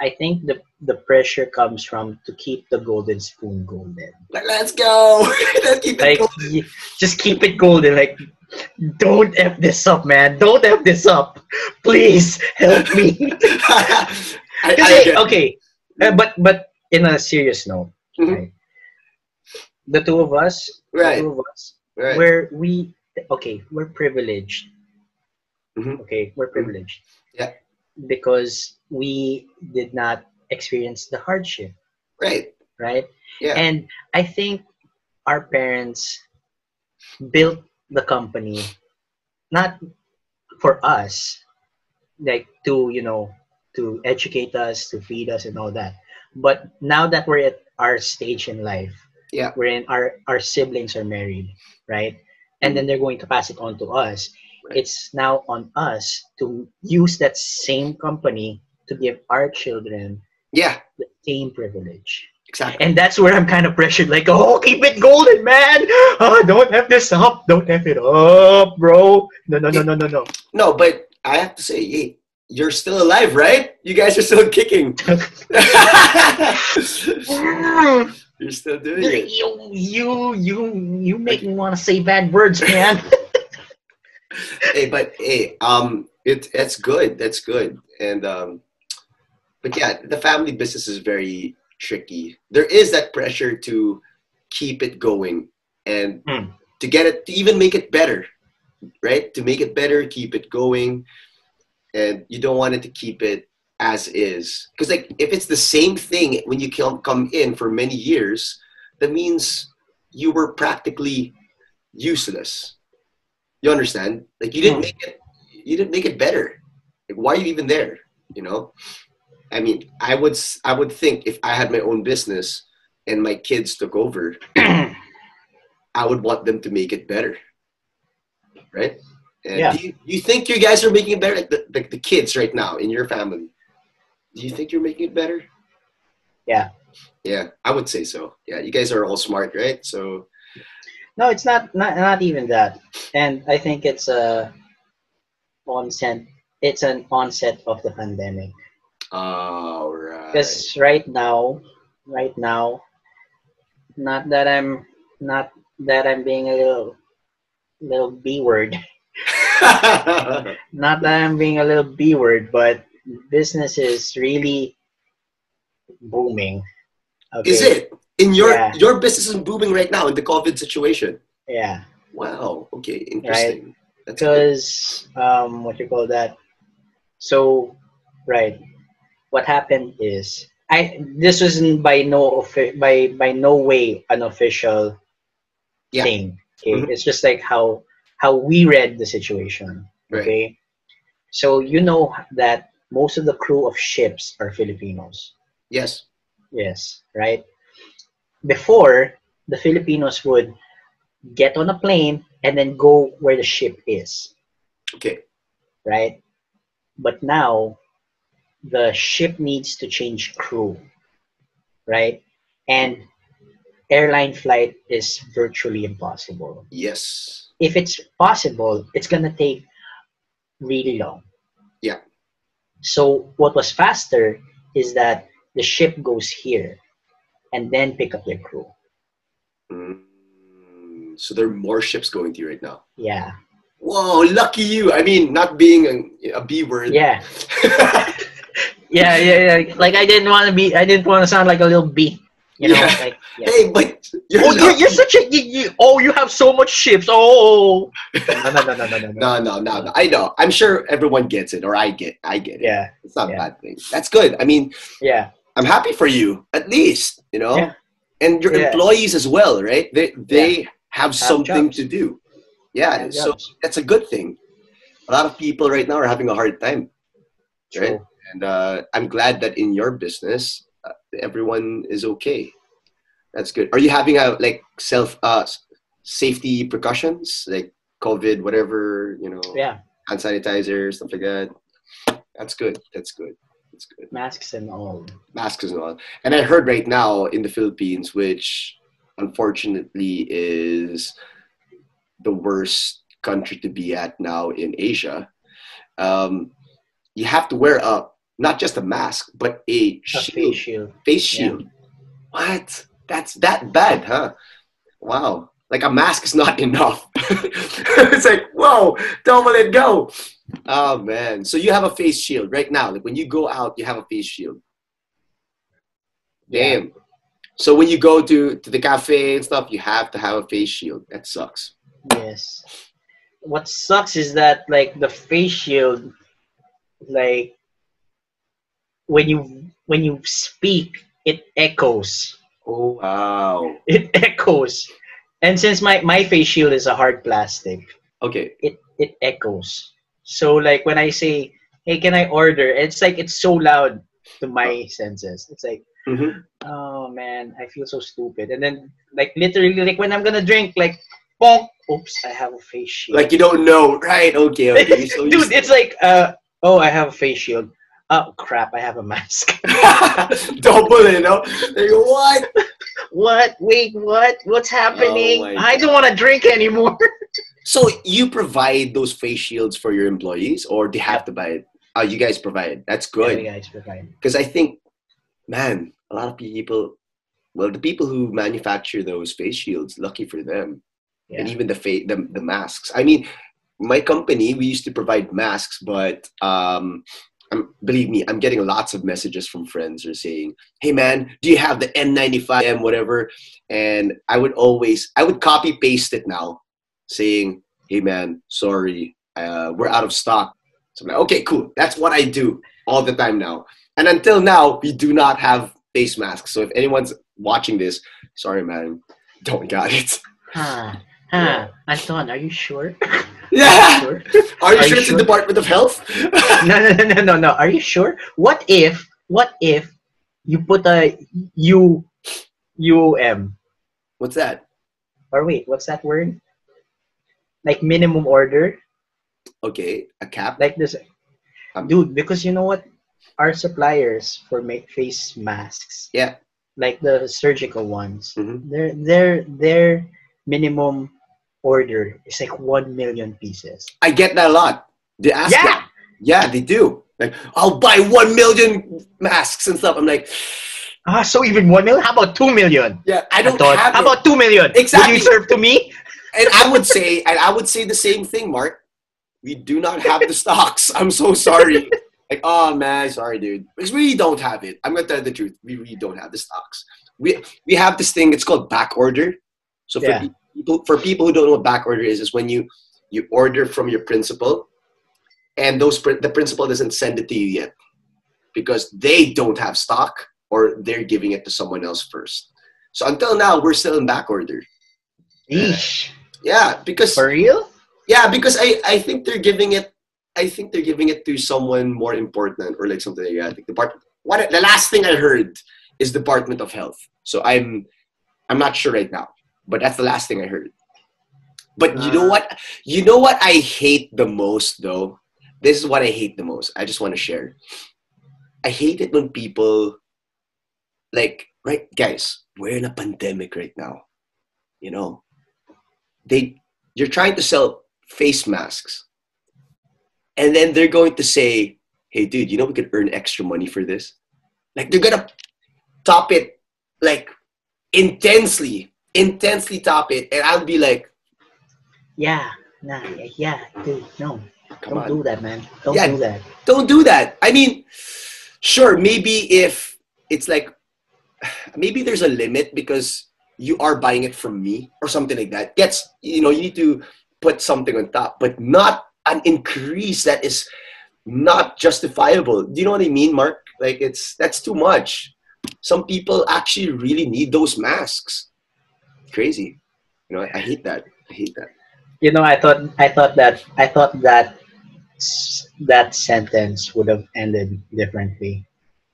I think the the pressure comes from to keep the golden spoon golden. Like, let's go. [laughs] let's keep it Like y- just keep it golden. Like don't f this up, man. Don't f this up. Please help me. [laughs] I, I okay, uh, but but in a serious note, Mhm. right? The two of us, Right. the two of us, Right. where we okay, we're privileged. Mhm. Okay, we're privileged. Yeah. Because we did not experience the hardship, right. right? Yeah. And I think our parents built the company not for us, like to, you know, to educate us, to feed us and all that. But now that we're at our stage in life, Yeah. wherein our, our siblings are married, right? And then mm-hmm. they're going to pass it on to us. Right. It's now on us to use that same company to give our children Yeah. the same privilege. Exactly. And that's where I'm kind of pressured, like, oh, keep it golden, man. Oh, don't F this up. Don't F it up, bro. No, no, no, no, no, no. No, but I have to say, hey, you're still alive, right? You guys are still kicking. [laughs] you're still doing it. you, you, you, you make me want to say bad words, man. [laughs] hey, but hey, um, it that's good. That's good. And um, but yeah, the family business is very tricky. There is that pressure to keep it going and Hmm. to get it to even make it better, right? To make it better, keep it going, and you don't want it to keep it as is because like if it's the same thing when you come in for many years, that means you were practically useless. You understand? Like you didn't Hmm. make it. You didn't make it better. Like why are you even there? You know. I mean, I would I would think if I had my own business and my kids took over, [clears throat] I would want them to make it better, right? And Yeah. Do you, you think you guys are making it better? Like the, like the kids right now in your family, do you think you're making it better? Yeah. Yeah, I would say so. Yeah, you guys are all smart, right? So no, it's not, not, not even that. And I think it's a onset. It's an onset of the pandemic. all right. Because right now, right now, not that I'm not that I'm being a little little B word. [laughs] Not that I'm being a little B word, but business is really booming. Okay? Is it in your Yeah. your business is booming right now in the COVID situation? Yeah. Wow. Okay. Interesting. Good. Because um what you call that? So right. What happened is I this wasn't by no by by no way an official Yeah. thing. Okay. Mhm. It's just like how how we read the situation. Right. Okay. So you know that most of the crew of ships are Filipinos. Yes. Yes, right? Before, the Filipinos would get on a plane and then go where the ship is, Okay. right? But now, the ship needs to change crew, right? And airline flight is virtually impossible. Yes. If it's possible, it's gonna take really long. Yeah. So what was faster is that the ship goes here and then pick up their crew. Mm, so there are more ships going to you right now. Yeah. Whoa, lucky you. I mean, not being a, a B word. Yeah. [laughs] Yeah, yeah, yeah. Like I didn't want to be I didn't want to sound like a little B. You know, Yeah. like yeah. hey, but you're Oh, you're, you're such a you, you, oh, you have so much ships. Oh. [laughs] No, no, no, no, no, no. No, no, no, no. I know. I'm sure everyone gets it, or I get, I get it. Yeah, It's not yeah. a bad thing. That's good. I mean, yeah, I'm happy for you, at least, you know. Yeah. And your Yeah. employees as well, right? They they have something jobs. to do. Yeah, Have so jobs. that's a good thing. A lot of people right now are having a hard time, right? True. And uh, I'm glad that in your business, uh, everyone is okay. That's good. Are you having a like self uh safety precautions like COVID, whatever you know, Yeah. hand sanitizer, stuff like that? That's good. That's good. That's good. Masks and all. Masks and all. And I heard right now in the Philippines, which unfortunately is the worst country to be at now in Asia. Um, you have to wear a not just a mask, but a A shield, face shield. face Yeah. shield. What? That's that bad, huh? Wow. Like a mask is not [laughs] enough. [laughs] it's like, whoa, double it, go. Oh man. So you have a face shield right now. Like when you go out, you have a face shield. Yeah. Damn. So when you go to, to the cafe and stuff, you have to have a face shield. That sucks. Yes. What sucks is that like the face shield, like when you when you speak, it echoes. Oh wow. It [laughs] echoes. And since my, my face shield is a hard plastic, Okay. it it echoes. So like when I say, "Hey, can I order?" It's like it's so loud to my senses. It's like, Mhm. oh man, I feel so stupid. And then like literally, like when I'm gonna drink, like, bonk, oops, I have a face shield. Like you don't know, right? Okay, okay. So [laughs] Dude, it's like, uh, oh, I have a face shield. Oh crap, I have a mask. [laughs] [laughs] double it, you know? Like, what? what? Wait, what? What's happening? my I don't want to drink anymore. So you provide those face shields for your employees, or they have to buy it? Oh, you guys provide. That's good. you guys provide. Because I think, man, a lot of people, well, the people who manufacture those face shields, lucky for them. Yeah. And even the, fa- the the masks. I mean, my company, we used to provide masks, but um, I'm, believe me, I'm getting lots of messages from friends who are saying, "Hey, man, do you have the N95M, whatever?" And I would always, I would copy paste it now, saying, "Hey, man, sorry, uh, we're out of stock." So I'm like, "Okay, cool. That's what I do all the time now." And until now, we do not have face masks. So if anyone's watching this, sorry, man, don't got it. Huh. Huh. Anton, are you sure? Yeah. sure? [laughs] Are you Are sure you it's the? Department of Health? no, [laughs] no, no, no, no, no. Are you sure? What if, what if you put a U, UM? What's that? Or wait, what's that word? Like minimum order? Okay, a cap. Like this. Um, Dude, because you know what? Our suppliers for make face masks, Yeah. like the surgical ones, Mhm. their their their minimum order is like one million pieces. I get that a lot. They ask Yeah. that. Yeah, they do. Like, I'll buy one million masks and stuff. I'm like, Ah, so even one million? How about two million? yeah, I don't Anton, have How it. about two million? Exactly. Would you serve to me? And I would say, and I would say the same thing, Mark. We do not have the stocks. I'm so sorry. like, oh man, sorry, dude. Because we don't have it. I'm gonna tell you the truth. We really don't have the stocks. We we have this thing. It's called back order. So for Yeah. people for people who don't know what back order is, is when you you order from your principal, and those the principal doesn't send it to you yet because they don't have stock or they're giving it to someone else first. So until now, we're still in back order. Eesh. Yeah, because For real? yeah, because I, I think they're giving it I think they're giving it to someone more important or like something like that. I think Department what the last thing I heard is Department of Health. So I'm I'm not sure right now. But that's the last thing I heard. But you know Ah. what? You know what I hate the most though? This is what I hate the most. I just want to share. I hate it when people like right guys, we're in a pandemic right now. You know. They you're trying to sell face masks. And then they're going to say, hey, dude, you know we could earn extra money for this? Like, they're to top it, like, intensely, intensely top it. And I'll be like, Yeah. Nah, yeah, yeah, dude, no. come Don't on. do that, man. Don't Yeah. do that. Don't do that. I mean, sure, maybe if it's like, [sighs] maybe there's a limit because you are buying it from me or something like that. Gets, you know, you need to put something on top, but not an increase that is not justifiable. Do you know what I mean, Mark? Like it's that's too much. Some people actually really need those masks. Crazy. You know, I, I hate that. I hate that. You know, I thought I thought that I thought that that sentence would have ended differently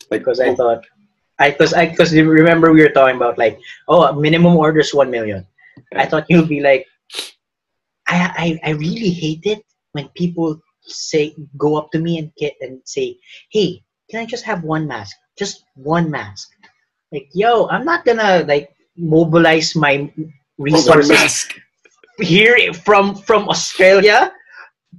because I oh, thought I because I because remember we were talking about like oh minimum orders one million. I thought you'd be like I I I really hate it when people say go up to me and get and say, "Hey, can I just have one mask? Just one mask." Like, yo, I'm not gonna like mobilize my resources here from from Australia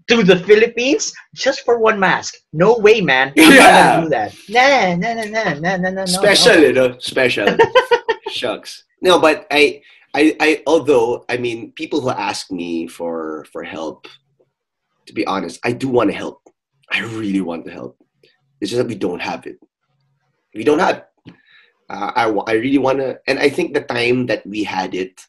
to the Philippines just for one mask. No way, man. I'm Yeah. do that. Nah, nah, nah, nah, nah, nah, nah, Special, no. you know, special. [laughs] Shucks. No, but I, I, I. Although I mean, people who ask me for for help, to be honest, I do want to help. I really want to help. It's just that we don't have it. We don't have. It. Uh, I I really want to, and I think the time that we had it,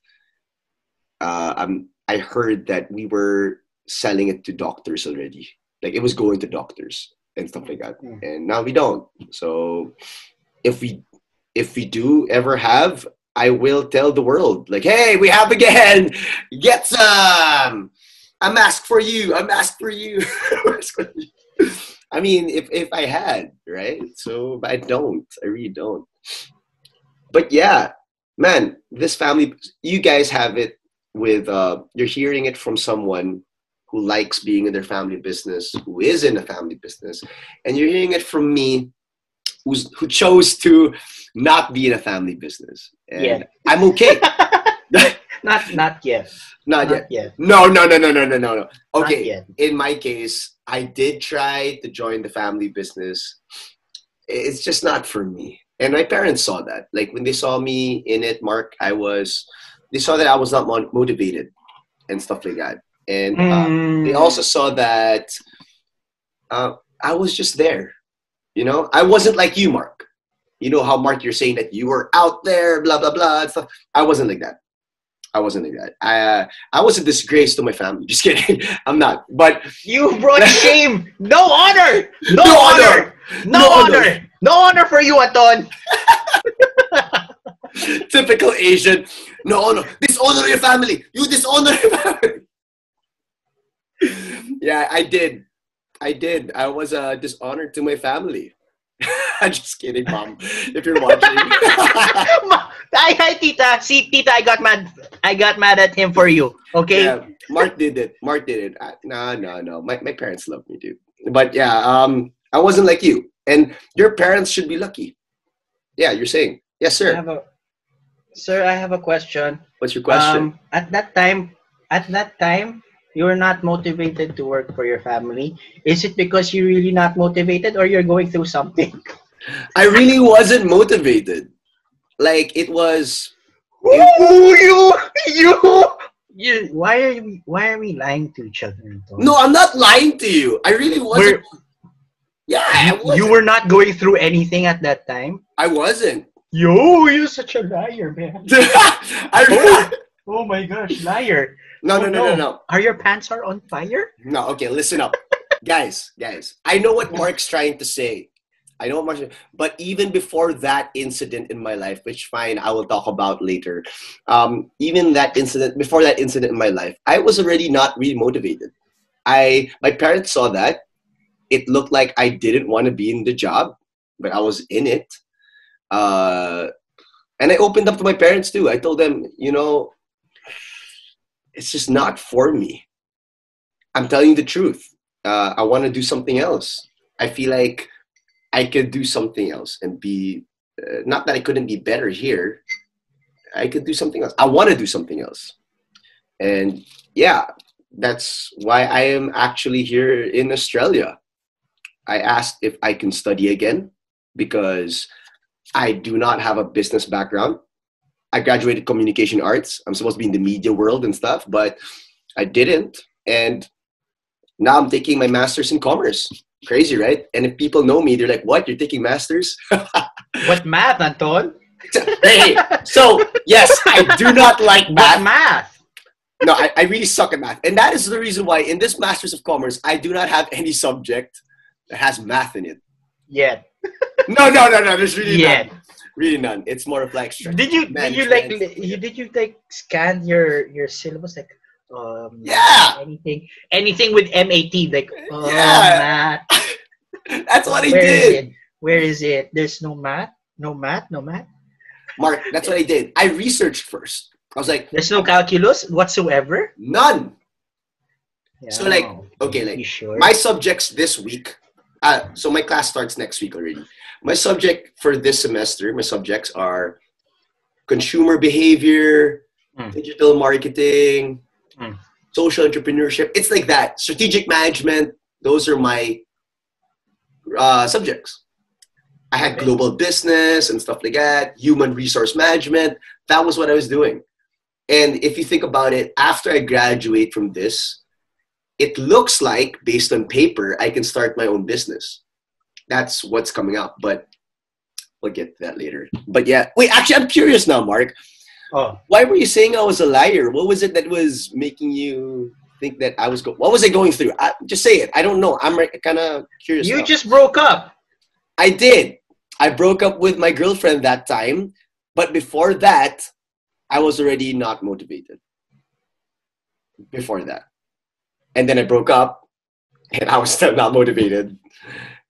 uh, um, I heard that we were selling it to doctors already. Like it was going to doctors and stuff like that, Mm. and now we don't. So if we if we do ever have, I will tell the world, like, hey, we have again. Get some. A mask for you. A mask for you. A mask for you. I mean, if if I had, right? So, but I don't. I really don't. But yeah, man, this family, you guys have it with. Uh, you're hearing it from someone who likes being in their family business, who is in a family business, and you're hearing it from me, who's who chose to not be in a family business. And Yeah. I'm okay. [laughs] Not not yet. not yet. Not yet. No, no, no, no, no, no, no, no. Not Okay. yet. In my case, I did try to join the family business. It's just not for me. And my parents saw that. Like when they saw me in it, Mark, I was, they saw that I was not motivated and stuff like that. And uh, Mm. they also saw that uh, I was just there. You know, I wasn't like you, Mark. You know how Mark, you're saying that you were out there, blah blah blah, and stuff. I wasn't like that. I wasn't like that. I uh, I was a disgrace to my family. [laughs] Just kidding. I'm not. But You brought [laughs] shame. No honor. No, No honor. honor. No, No honor. No honor for you, Anton. [laughs] typical Asian. No, no. Dishonor your family. You dishonor your family. [laughs] yeah, I did. I did. I was a uh, dishonor to my family. [laughs] I'm just kidding, mom. If you're watching. [laughs] Ma- Hi, hi, tita. See, tita, I got mad. I got mad at him for you. Okay. Yeah, Mark did it. Mark did it. Uh, No, no, no. My, my parents love me, dude. But yeah, um, I wasn't like you. And your parents should be lucky. Yeah, you're saying. Yes, I sir. have a, sir, I have a question. What's your question? Um, at that time, at that time, you were not motivated to work for your family. Is it because you're really not motivated, or you're going through something? [laughs] I really wasn't motivated. Like it was. Ooh, you, you, you. Why are we? Why are we lying to each other? No, I'm not lying to you. I really wasn't. yeah, you, wasn't. you were not going through anything at that time. I wasn't. Yo, you're such a liar, man. [laughs] I really, oh, oh my gosh, liar. No, no, Oh, no, no, no. Are your pants are on fire? No, okay, listen up. guys, guys. I know what Mark's trying to say. I know what Mark's but even before that incident in my life, which fine, I will talk about later. Um, even that incident, before that incident in my life, I was already not really motivated. I my parents saw that. It looked like I didn't want to be in the job, but I was in it. Uh, and I opened up to my parents too. I told them, you know, it's just not for me. I'm telling you the truth. Uh, I want to do something else. I feel like I could do something else and be, uh, not that I couldn't be better here. I could do something else. I want to do something else. And yeah, that's why I am actually here in Australia. I asked if I can study again because I do not have a business background. I graduated communication arts. I'm supposed to be in the media world and stuff, but I didn't. And now I'm taking my master's in commerce. Crazy, right? And if people know me, they're like, "What? You're taking masters?" [laughs] What math, Anton? [laughs] hey, so yes, I do not like What math. math? No, I, I really suck at math, and that is the reason why in this Masters of Commerce I do not have any subject that has math in it. Yeah. No, no, no, no. There's really Yeah. none. Really none. It's more of like Did you did you like you did you like scan your your syllabus like um Yeah. anything anything with MAT like oh Yeah. math [laughs] That's what I where did. where is it there's no math no math no math Mark, that's what I did. I researched first. I was like, there's no calculus whatsoever none. Yeah. So, like, okay, like, sure? my subjects this week uh, so my class starts next week already. My subject for this semester my subjects are consumer behavior Mm. digital marketing Mm. social entrepreneurship. It's like that. Strategic management. Those are my uh, subjects. I had global business and stuff like that human resource management. That was what i was doing. And if you think about it after i graduate from this it looks like based on paper i can start my own business. That's what's coming up but we'll get to that later. But yeah wait actually i'm curious now mark. Oh, why were you saying i was a liar? What was it that was making you think that i was go- what was i going through? I, just say it. I don't know. I'm kind of curious you now. just broke up. i did. I broke up with my girlfriend that time but before that i was already not motivated. Before that and then i broke up and i was still not motivated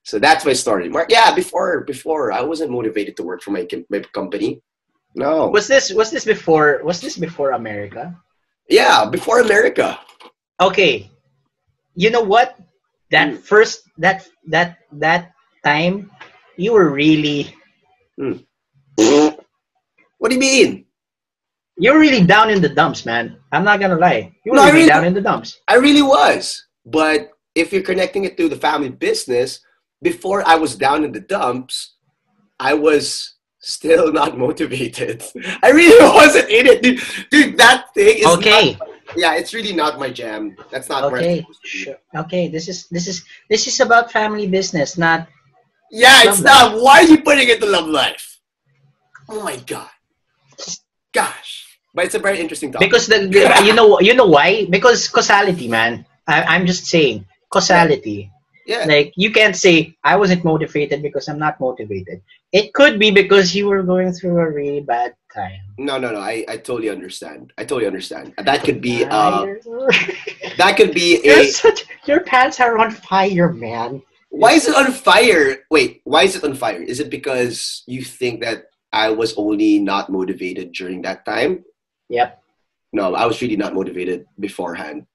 so that's my story mark yeah before before i wasn't motivated to work for my, my company no Was this was this before was this before America? yeah before america Okay. You know what? That Mm. first that that that time you were really what do you mean you were really down in the dumps, man. I'm not gonna lie. You were No, really really- down in the dumps. I really was. But if you're connecting it to the family business, before I was down in the dumps, I was still [laughs] not motivated. [laughs] I really wasn't in it, dude. Dude, that thing is Okay. not- yeah, it's really not my jam. That's not Okay. supposed to be. Sure. Okay. This is this is this is about family business, not Yeah, it's not. Why are you putting it to love life? Oh my god. Gosh. But it's a very interesting topic. because the [laughs] you know you know why? Because causality, man. I, I'm just saying causality. yeah. Like you can't say I wasn't motivated because I'm not motivated. It could be because you were going through a really bad time. No, no, no. I, I totally understand. I totally understand. That could be uh [laughs] that could be a such, your pants are on fire, man. Why is it on fire? Wait, why is it on fire? Is it because you think that I was only not motivated during that time? Yep. No, I was really not motivated beforehand.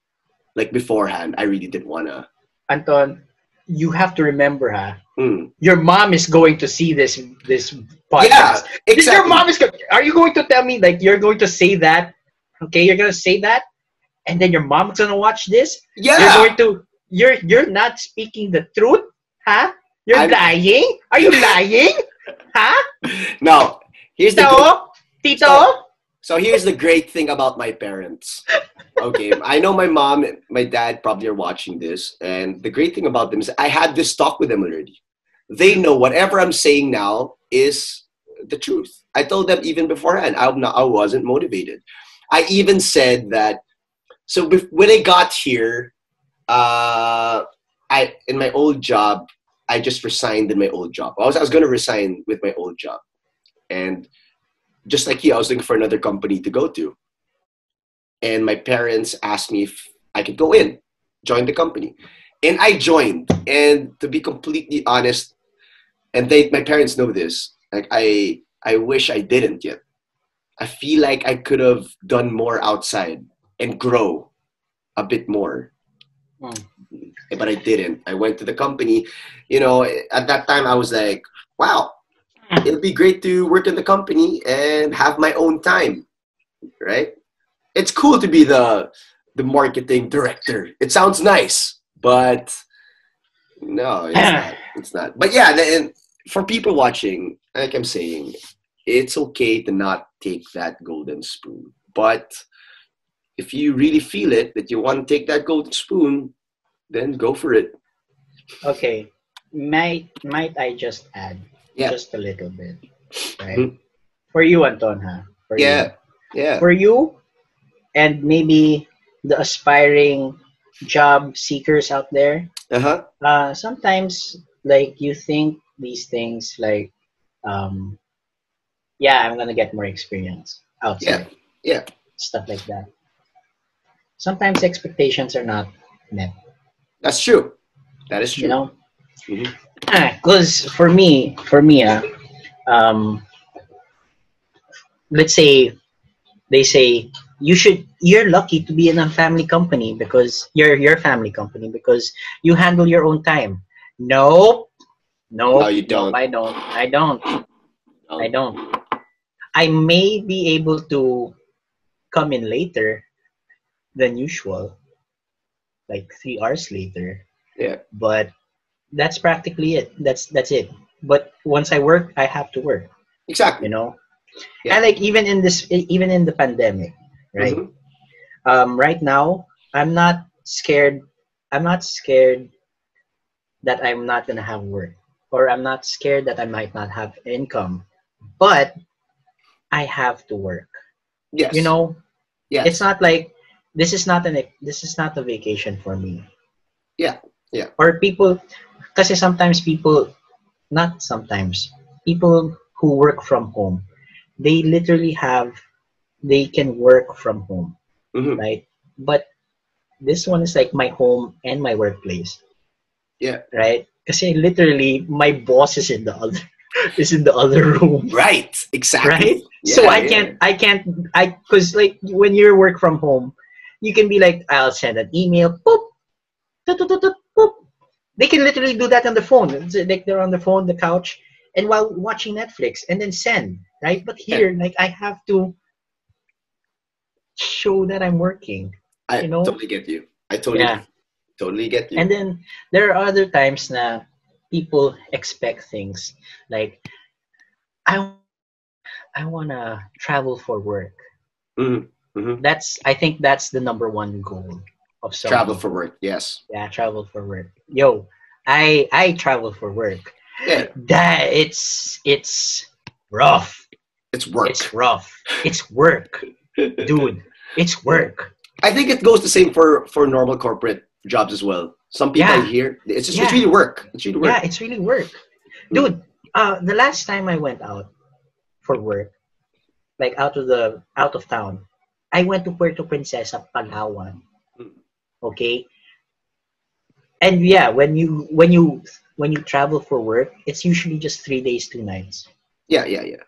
Like beforehand, I really didn't wanna. Anton, you have to remember, ha. Hmm. Your mom is going to see this this podcast. Yeah, podcast. Your mom is. go- Are you going to tell me like you're going to say that? Okay, you're gonna say that, and then your mom's gonna watch this. Yeah. You're going to. You're you're not speaking the truth, huh? You're I'm- lying. Are you [laughs] lying, huh? no. Here's the good, Tito, Tito. So here's the great thing about my parents. Okay, I know my mom, and my dad probably are watching this, and the great thing about them is I had this talk with them already. They know whatever I'm saying now is the truth. I told them even beforehand I'm not, I wasn't motivated. I even said that. So when I got here, uh, I in my old job, I just resigned in my old job. I was I was going to resign with my old job, and just like you, I was looking for another company to go to and my parents asked me if I could go in, join the company. And I joined. And to be completely honest, and they my parents know this, like I I wish I didn't yet. I feel like I could have done more outside and grow a bit more. Hmm. But I didn't. I went to the company. You know, at that time I was like, wow, it'll be great to work in the company and have my own time. Right? it's cool to be the the marketing director. It sounds nice, but no, it's not. It's not. But yeah, and for people watching, like I'm saying, it's okay to not take that golden spoon. But if you really feel it that you want to take that golden spoon, then go for it. Okay, might might I just add Yeah. just a little bit, right? Mhm. For you, Anton, huh? For you. Yeah, yeah, For you, and maybe the aspiring job seekers out there. uh huh, Uh, sometimes, like you think these things, like, um, yeah, I'm gonna get more experience outside. yeah. Stuff like that. Sometimes expectations are not met. That's true. That is true. you know Mhm. Because for me for me uh, um let's say they say you should you're lucky to be in a family company because you're your family company because you handle your own time. Nope. Nope. No, you don't. Nope, I don't. I don't. I don't. I may be able to come in later than usual, like three hours later. Yeah. But that's practically it. That's that's it. But once I work, I have to work. Exactly. You know. Yeah. And like even in this, even in the pandemic, right? Mhm. Um, right now, I'm not scared. I'm not scared that I'm not gonna have work, or I'm not scared that I might not have income. But I have to work. Yes. You know, Yes. it's not like this is not an this is not a vacation for me. Yeah, yeah. Or people, because sometimes people, not sometimes people who work from home, they literally have, they can work from home, Mhm. right? But this one is like my home and my workplace, Yeah. right? Because literally my boss is in the other [laughs] is in the other room Right. Exactly. right Yeah, so i yeah. can't i can't i because like when you work from home you can be like i'll send an email boop, tut, tut, tut, tut, boop. They can literally do that on the phone It's like they're on the phone the couch and while watching netflix and then send right but here like i have to show that i'm working I you know? totally get you. I totally, Yeah. totally get you. And then there are other times na people expect things like I I want to travel for work. Mhm. Mhm. That's I think that's the number one goal of Travel for work. Yes. yeah, travel for work. Yo, I I travel for work. Yeah. That it's it's rough. It's work. It's rough. It's work. [laughs] Dude, it's work. I think it goes the same for for normal corporate jobs as well. Some people Yeah. here, it's just Yeah. it's really work. It's really work. Yeah, it's really work. Dude, uh the last time I went out for work, like out of the out of town, I went to Puerto Princesa, Palawan. Okay? And yeah, when you when you when you travel for work, it's usually just 3 days, 2 nights, yeah, yeah, yeah.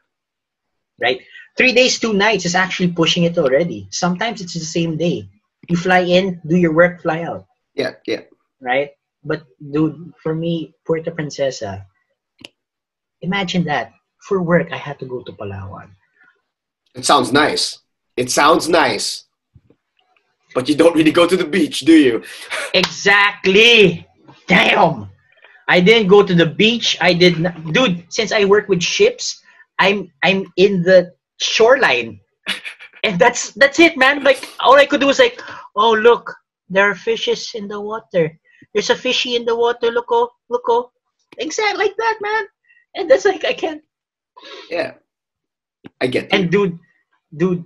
right? 3 days, 2 nights is actually pushing it already. Sometimes it's the same day. You fly in, do your work, fly out. Yeah, yeah. right? But dude, for me, Puerto Princesa, imagine that. For work, I had to go to Palawan. It sounds nice. It sounds nice. But you don't really go to the beach, do you? [laughs] Exactly. Damn. I didn't go to the beach. I did not, dude. Since I work with ships, I'm I'm in the shoreline, [laughs] and that's that's it, man. Like all I could do was like, oh look, there are fishes in the water. There's a fishy in the water. Look oh, look oh, exactly like that, man. And that's like I can't. Yeah. I get you. And dude, dude,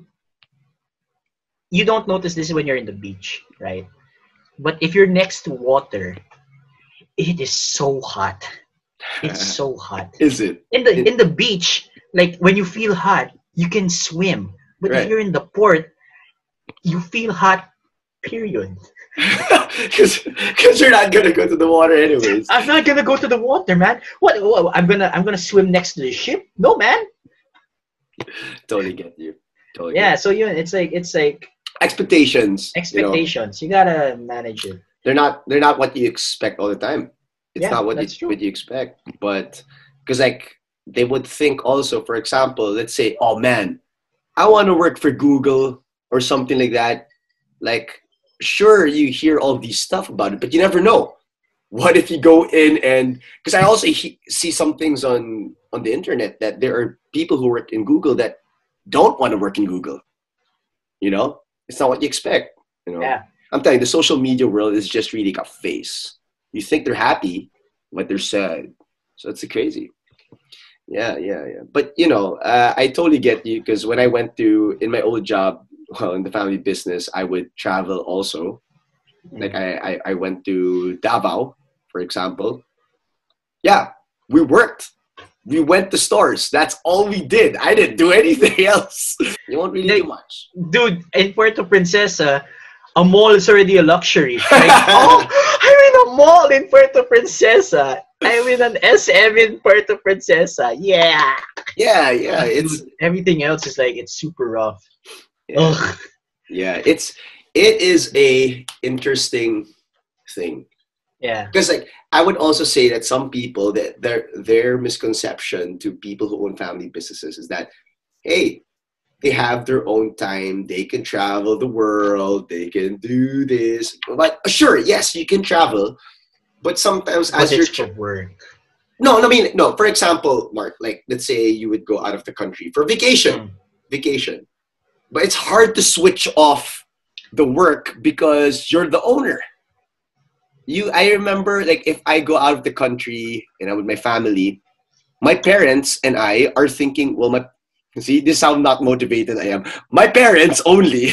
you don't notice this when you're in the beach, right? But if you're next to water, it is so hot. It's so hot. Is it? In the in the beach, like when you feel hot, you can swim. But Right. if you're in the port, you feel hot. Period. [laughs] Because you're not gonna go to the water anyways. I'm not gonna go to the water, man. What? what I'm gonna I'm gonna swim next to the ship? No, man. totally get you. Totally. Yeah. get So you, it's like it's like you. Expectations. you know, expectations. You gotta manage it. they're not. They're not what you expect all the time. It's Yeah, not what you what you expect. But because like they would think also, for example, let's say, oh man, I want to work for Google or something like that. Like, sure, you hear all these stuff about it, but you never know. What if you go in and because I also he, see some things on on the internet that there are people who work in Google that don't want to work in Google. You know, it's not what you expect. You know, Yeah. I'm telling you, the social media world is just really a face. You think they're happy, but they're sad. So it's crazy. Yeah, yeah, yeah. But you know, uh, I totally get you because when I went to in my old job, [laughs] well, in the family business, I would travel also. Like I, I, I went to Davao, for example. Yeah, we worked. We went to stores. That's all we did. I didn't do [laughs] anything else. You won't really do much. dude, in Puerto Princesa, a mall is already a luxury. [laughs] Like, oh, I'm in a mall in Puerto Princesa. I'm in an SM in Puerto Princesa. Yeah. Yeah, yeah. It's Dude, everything else is like it's super rough. yeah. Ugh. Yeah, it's it is a interesting thing Yeah. because like I would also say that some people that their their misconception to people who own family businesses is that hey they have their own time they can travel the world they can do this but sure yes you can travel but sometimes But as you're for work. no, no, I mean no. For example, Mark, like let's say you would go out of the country for vacation, Mm. vacation, but it's hard to switch off the work because you're the owner. You, I remember like if I go out of the country and I'm with my family, my parents and I are thinking, well, my see this is how not motivated I am. My parents only.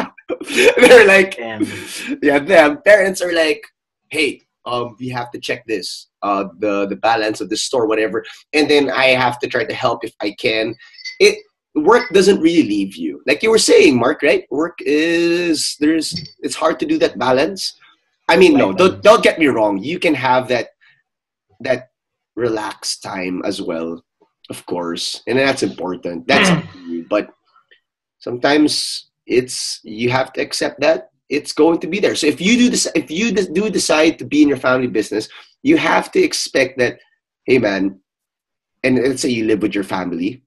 [laughs] They're like, Damn. [laughs] yeah, them parents are like, hey, um, we have to check this, uh, the the balance of the store, whatever, and then I have to try to help if I can. It work doesn't really leave you, like you were saying, Mark. Right? Work is there's it's hard to do that balance. I mean, no, don't don't get me wrong. You can have that that relaxed time as well, of course, and that's important. That's you, but sometimes it's you have to accept that it's going to be there. So if you do this, if you do decide to be in your family business, you have to expect that, hey man, and let's say you live with your family,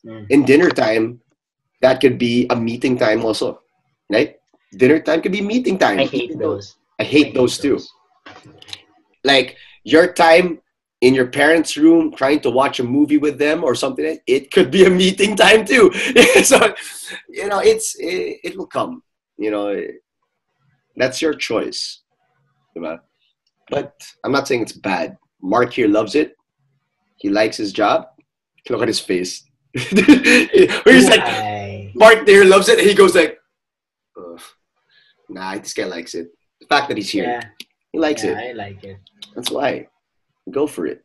Mm. in dinner time, that could be a meeting time also, right? Dinner time could be meeting time. I hate those. I hate those too. Like your time in your parents' room trying to watch a movie with them or something, it could be a meeting time too. [laughs] so, you know, it's it, it will come. You know, that's your choice. But I'm not saying it's bad. Mark here loves it. He likes his job. Look at his face. [laughs] He's like, Mark there loves it. And he goes like, "Ugh, nah, this guy likes it. The fact that he's here, Yeah, he likes yeah, it. I like it. That's why. Go for it.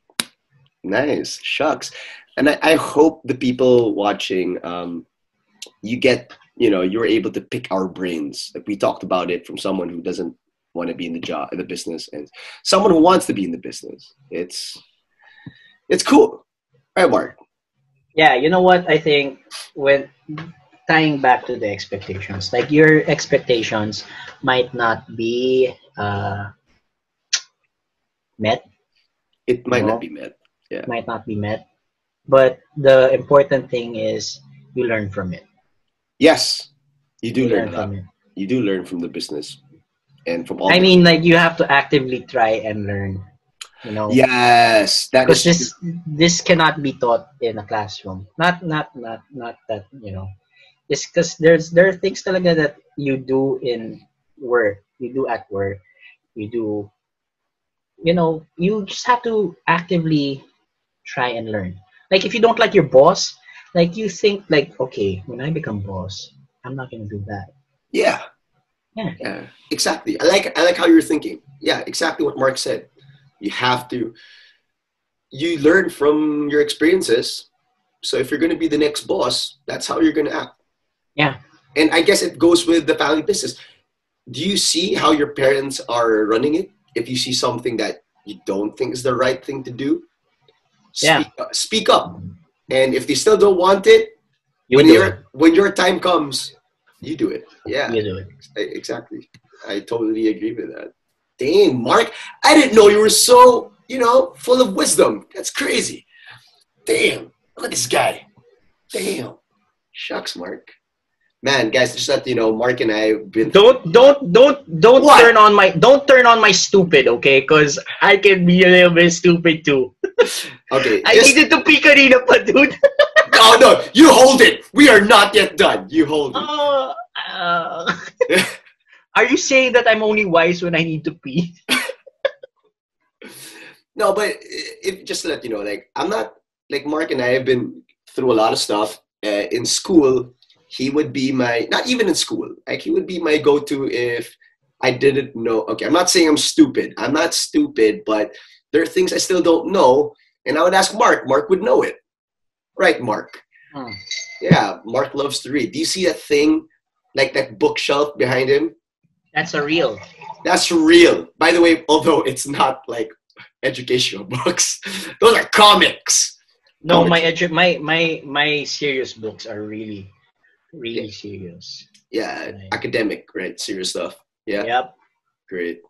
Nice. Shucks. And I, I hope the people watching, um, you get, you know, you're able to pick our brains. Like we talked about it from someone who doesn't want to be in the job, in the business, and someone who wants to be in the business. It's, it's cool. All right, Mark. Yeah, you know what? I think when tying back to the expectations, like your expectations might not be uh, met, It might No. not be met. Yeah. Might not be met, but the important thing is you learn from it. Yes, you do You learn learn from it. You do learn from the business, and from all. I mean, like you have to actively try and learn. You know, yes, that because is this this cannot be taught in a classroom. Not not not not that you know. It's because there's there are things talaga that you do in work. You do at work. You do. You know, you just have to actively try and learn. Like if you don't like your boss, like you think like, okay, when I become boss, I'm not gonna do that. Yeah. Yeah. Yeah. Exactly. I like I like how you're thinking. Yeah, exactly what Mark said. You have to you learn from your experiences. So if you're gonna be the next boss, that's how you're gonna act. Yeah. And I guess it goes with the family business. Do you see how your parents are running it? If you see something that you don't think is the right thing to do, Yeah. speak, up, speak up. And if they still don't want it, You when your it. when your time comes, you do it. Yeah. You do it. Exactly. I totally agree with that. Dang, Mark, I didn't know you were so, you know, full of wisdom. That's crazy. Damn, look at this guy. Damn. Shucks, Mark. Man, guys, just let you know, Mark and I have been. Don't don't don't don't What? turn on my don't turn on my stupid, okay? Because I can be a little bit stupid too. [laughs] Okay, I just, needed to pee kanina pa, dude. no, [laughs] no, you hold it. We are not yet done. You hold it. Oh, uh, [laughs] are you saying that I'm only wise when I need to pee? No, but if just to let you know, like I'm not like Mark and I have been through a lot of stuff. Uh, in school, he would be my not even in school. Like he would be my go-to if I didn't know. Okay, I'm not saying I'm stupid. I'm not stupid, but there are things I still don't know, and I would ask Mark. Mark would know it, right, Mark? Hmm. Yeah, Mark loves to read. Do you see that thing, like that bookshelf behind him? That's a real. That's real. By the way, although it's not like educational [laughs] books, those are comics. No, Comics. my edu- my my my serious books are really really serious. Yeah, Right. academic, right? Serious stuff. Yeah, Yep. great.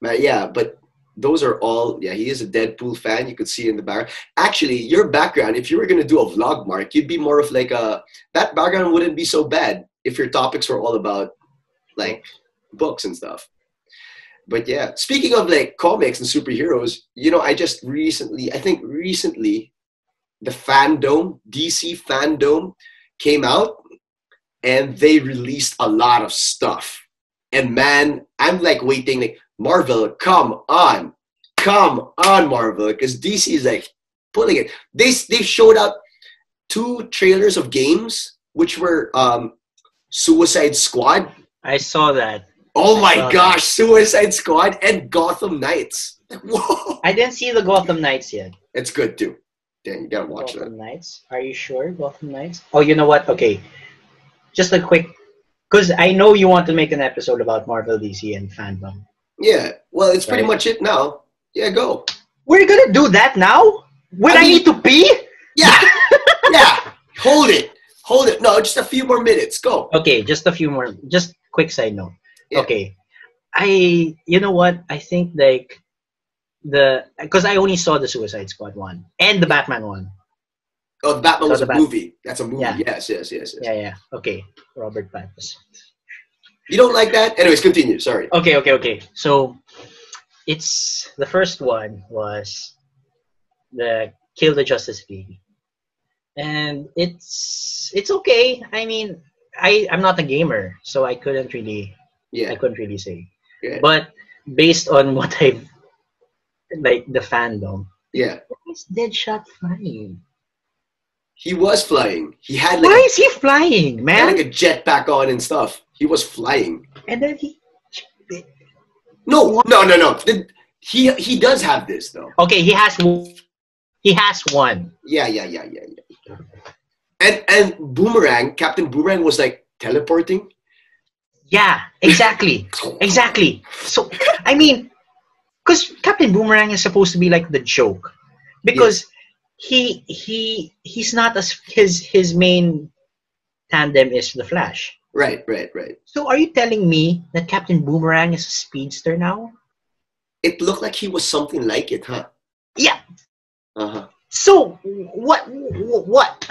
Man, yeah, but those are all. Yeah, he is a Deadpool fan. You could see in the background. Actually, your background, if you were gonna do a vlog, Mark, you'd be more of like a. That background wouldn't be so bad if your topics were all about like books and stuff. But yeah, speaking of like comics and superheroes, you know, I just recently, I think recently, the fandom, DC fandom, came out and they released a lot of stuff. And man, I'm like waiting, like Marvel, come on, come on, Marvel, because DC is like pulling it. They they showed up two trailers of games, which were um, Suicide Squad. I saw that. Oh my saw that. gosh, Suicide Squad and Gotham Knights. [laughs] Whoa, I didn't see the Gotham Knights yet. it's good too. Damn, you gotta watch that. Gotham Knights. Are you sure Gotham Knights? Oh, you know what? Okay, just a quick, because I know you want to make an episode about Marvel, DC, and fandom. Yeah, well, it's pretty Right. much it now. Yeah, go. We're gonna do that now. When I I, mean- need to pee? Yeah, [laughs] yeah. Hold it, hold it. No, just a few more minutes. Go. Okay, just a few more. Just quick side note. Yeah. Okay, I. You know what? I think like the because I only saw the Suicide Squad one and the Batman one. Oh, the Batman So was the a Bat- movie. That's a movie. Yeah. Yes, yes, yes, yes. Yeah, yeah. Okay, Robert Pattinson. You don't like that? Anyways, continue. Sorry. Okay, okay, okay. So it's the first one was the Kill the Justice League, and it's it's okay. I mean, I I'm not a gamer, so I couldn't really yeah I couldn't really say. Yeah. But based on [laughs] what I've like the fandom, Yeah. why is Deadshot flying? He was flying. He had Why like, is he flying, a, he had man? like a jetpack on and stuff. He was flying. And then he. No, no, no, no. The- he he does have this though. Okay, he has one- he has one. Yeah, yeah, yeah, yeah, yeah. And and Boomerang, Captain Boomerang was like teleporting. Yeah, exactly. [laughs] Exactly. So, I mean, because Captain Boomerang is supposed to be like the joke, because he he he's not as his his main tandem is the Flash. Right, right, right. So, are you telling me that Captain Boomerang is a speedster now? It looked like he was something like it, huh? Yeah. Uh huh. So, what what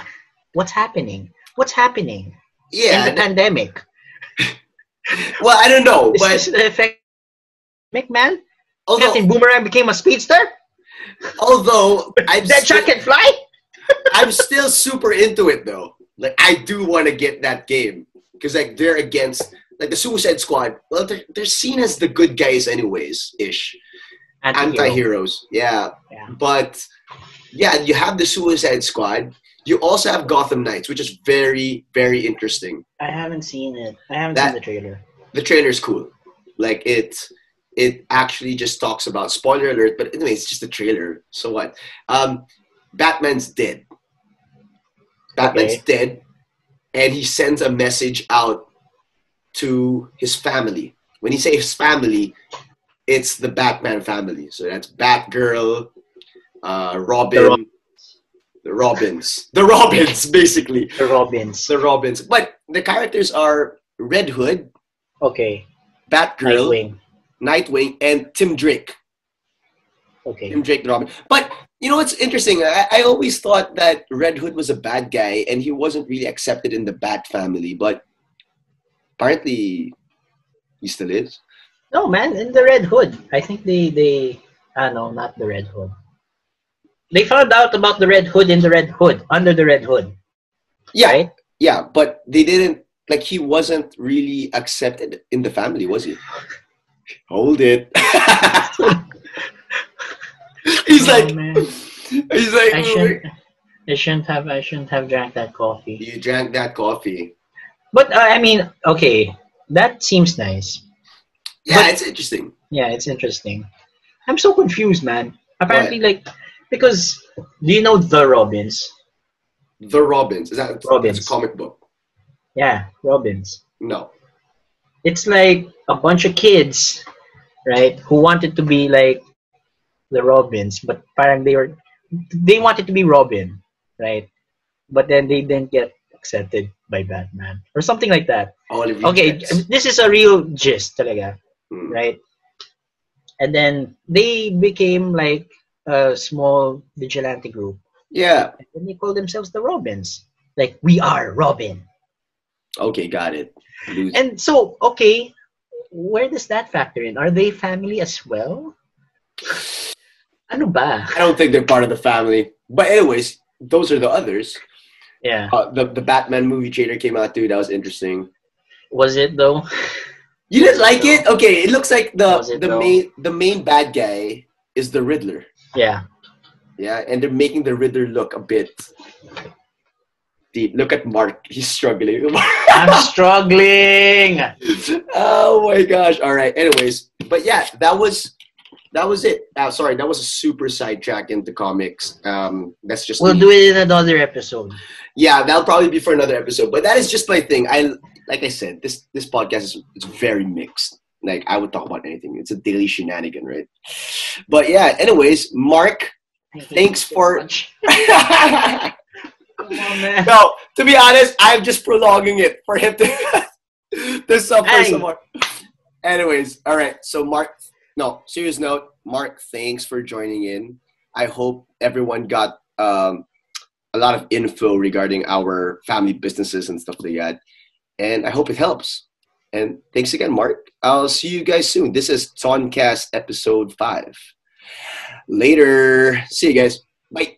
what's happening? What's happening Yeah. in the pandemic? [laughs] well, I don't know, Is but the effect? McMahon? although Captain Boomerang became a speedster? Although I'm That still, shot can fly? [laughs] I'm still super into it though. Like I do want to get that game because like they're against like the Suicide Squad. Well, they're, they're seen as the good guys anyways, ish. Anti-hero. Anti-heroes, yeah. Yeah. But yeah, you have the Suicide Squad. You also have Gotham Knights, which is very, very interesting. I haven't seen it. I haven't That- seen the trailer. The trailer's cool. Like it, it actually just talks about spoiler alert. But anyway, it's just a trailer. So what? Um, Batman's dead. Batman's Okay. dead, and he sends a message out to his family. When he says family, it's the Batman family. So that's Batgirl, uh, Robin, The Rob- the Robins, the Robins, [laughs] basically The Robins. the Robins. But the characters are Red Hood, Okay. Batgirl, Nightwing. Nightwing, and Tim Drake. Okay. Tim Drake, the Robin. But you know what's interesting? I, I always thought that Red Hood was a bad guy and he wasn't really accepted in the Bat family, but apparently he still is. No, man, in the Red Hood. I think they they ah no, not the Red Hood. They found out about the Red Hood in the Red Hood, under the Red Hood, Yeah, right? yeah, but they didn't like he wasn't really accepted in the family, was he? [laughs] Hold it. [laughs] he's Oh, like, man. he's like, I shouldn't I shouldn't have I shouldn't have drank that coffee. you drank that coffee. But uh, I mean, okay, that seems nice. Yeah, But- it's interesting. Yeah, it's interesting. I'm so confused, man. Apparently, like, because do you know the Robins? The Robins. Is that Robins. It's a comic book? Yeah, Robins. No. It's like a bunch of kids, right, who wanted to be like the Robins, but parang they were they wanted to be Robin, right? But then they didn't get accepted by Batman or something like that. Okay, this is a real gist talaga, Mm. right? And then they became like a small vigilante group. Yeah. And they call themselves the Robins. Like we are Robin. Okay, got it. Lose- And so, okay, where does that factor in? Are they family as well? Ano ba? I don't think they're part of the family. But anyways, those are the others. Yeah. Uh, the the Batman movie trailer came out too. That was interesting. Was it though? You didn't like it? Okay, it looks like the the though? main the main bad guy is the Riddler. Yeah. Yeah, and they're making the Riddler look a bit deep. Look at Mark; he's struggling. [laughs] I'm struggling. oh my gosh! All right. Anyways, but yeah, that was that was it. Uh, sorry, that was a super sidetrack into comics. Um, that's just We'll me. do it in another episode. yeah that'll probably be for another episode but that is just my thing i like i said this this podcast is it's very mixed like i would talk about anything it's a daily shenanigan right but yeah anyways mark Thanks for- [laughs] no Come on, man. to be honest i'm just prolonging it for him to [laughs] to suffer Hey. some more anyways all right so mark no serious note mark thanks for joining in i hope everyone got um a lot of info regarding our family businesses and stuff like that. And I hope it helps. And thanks again, Mark. I'll see you guys soon. This is Toncast episode five. Later. See you guys. Bye.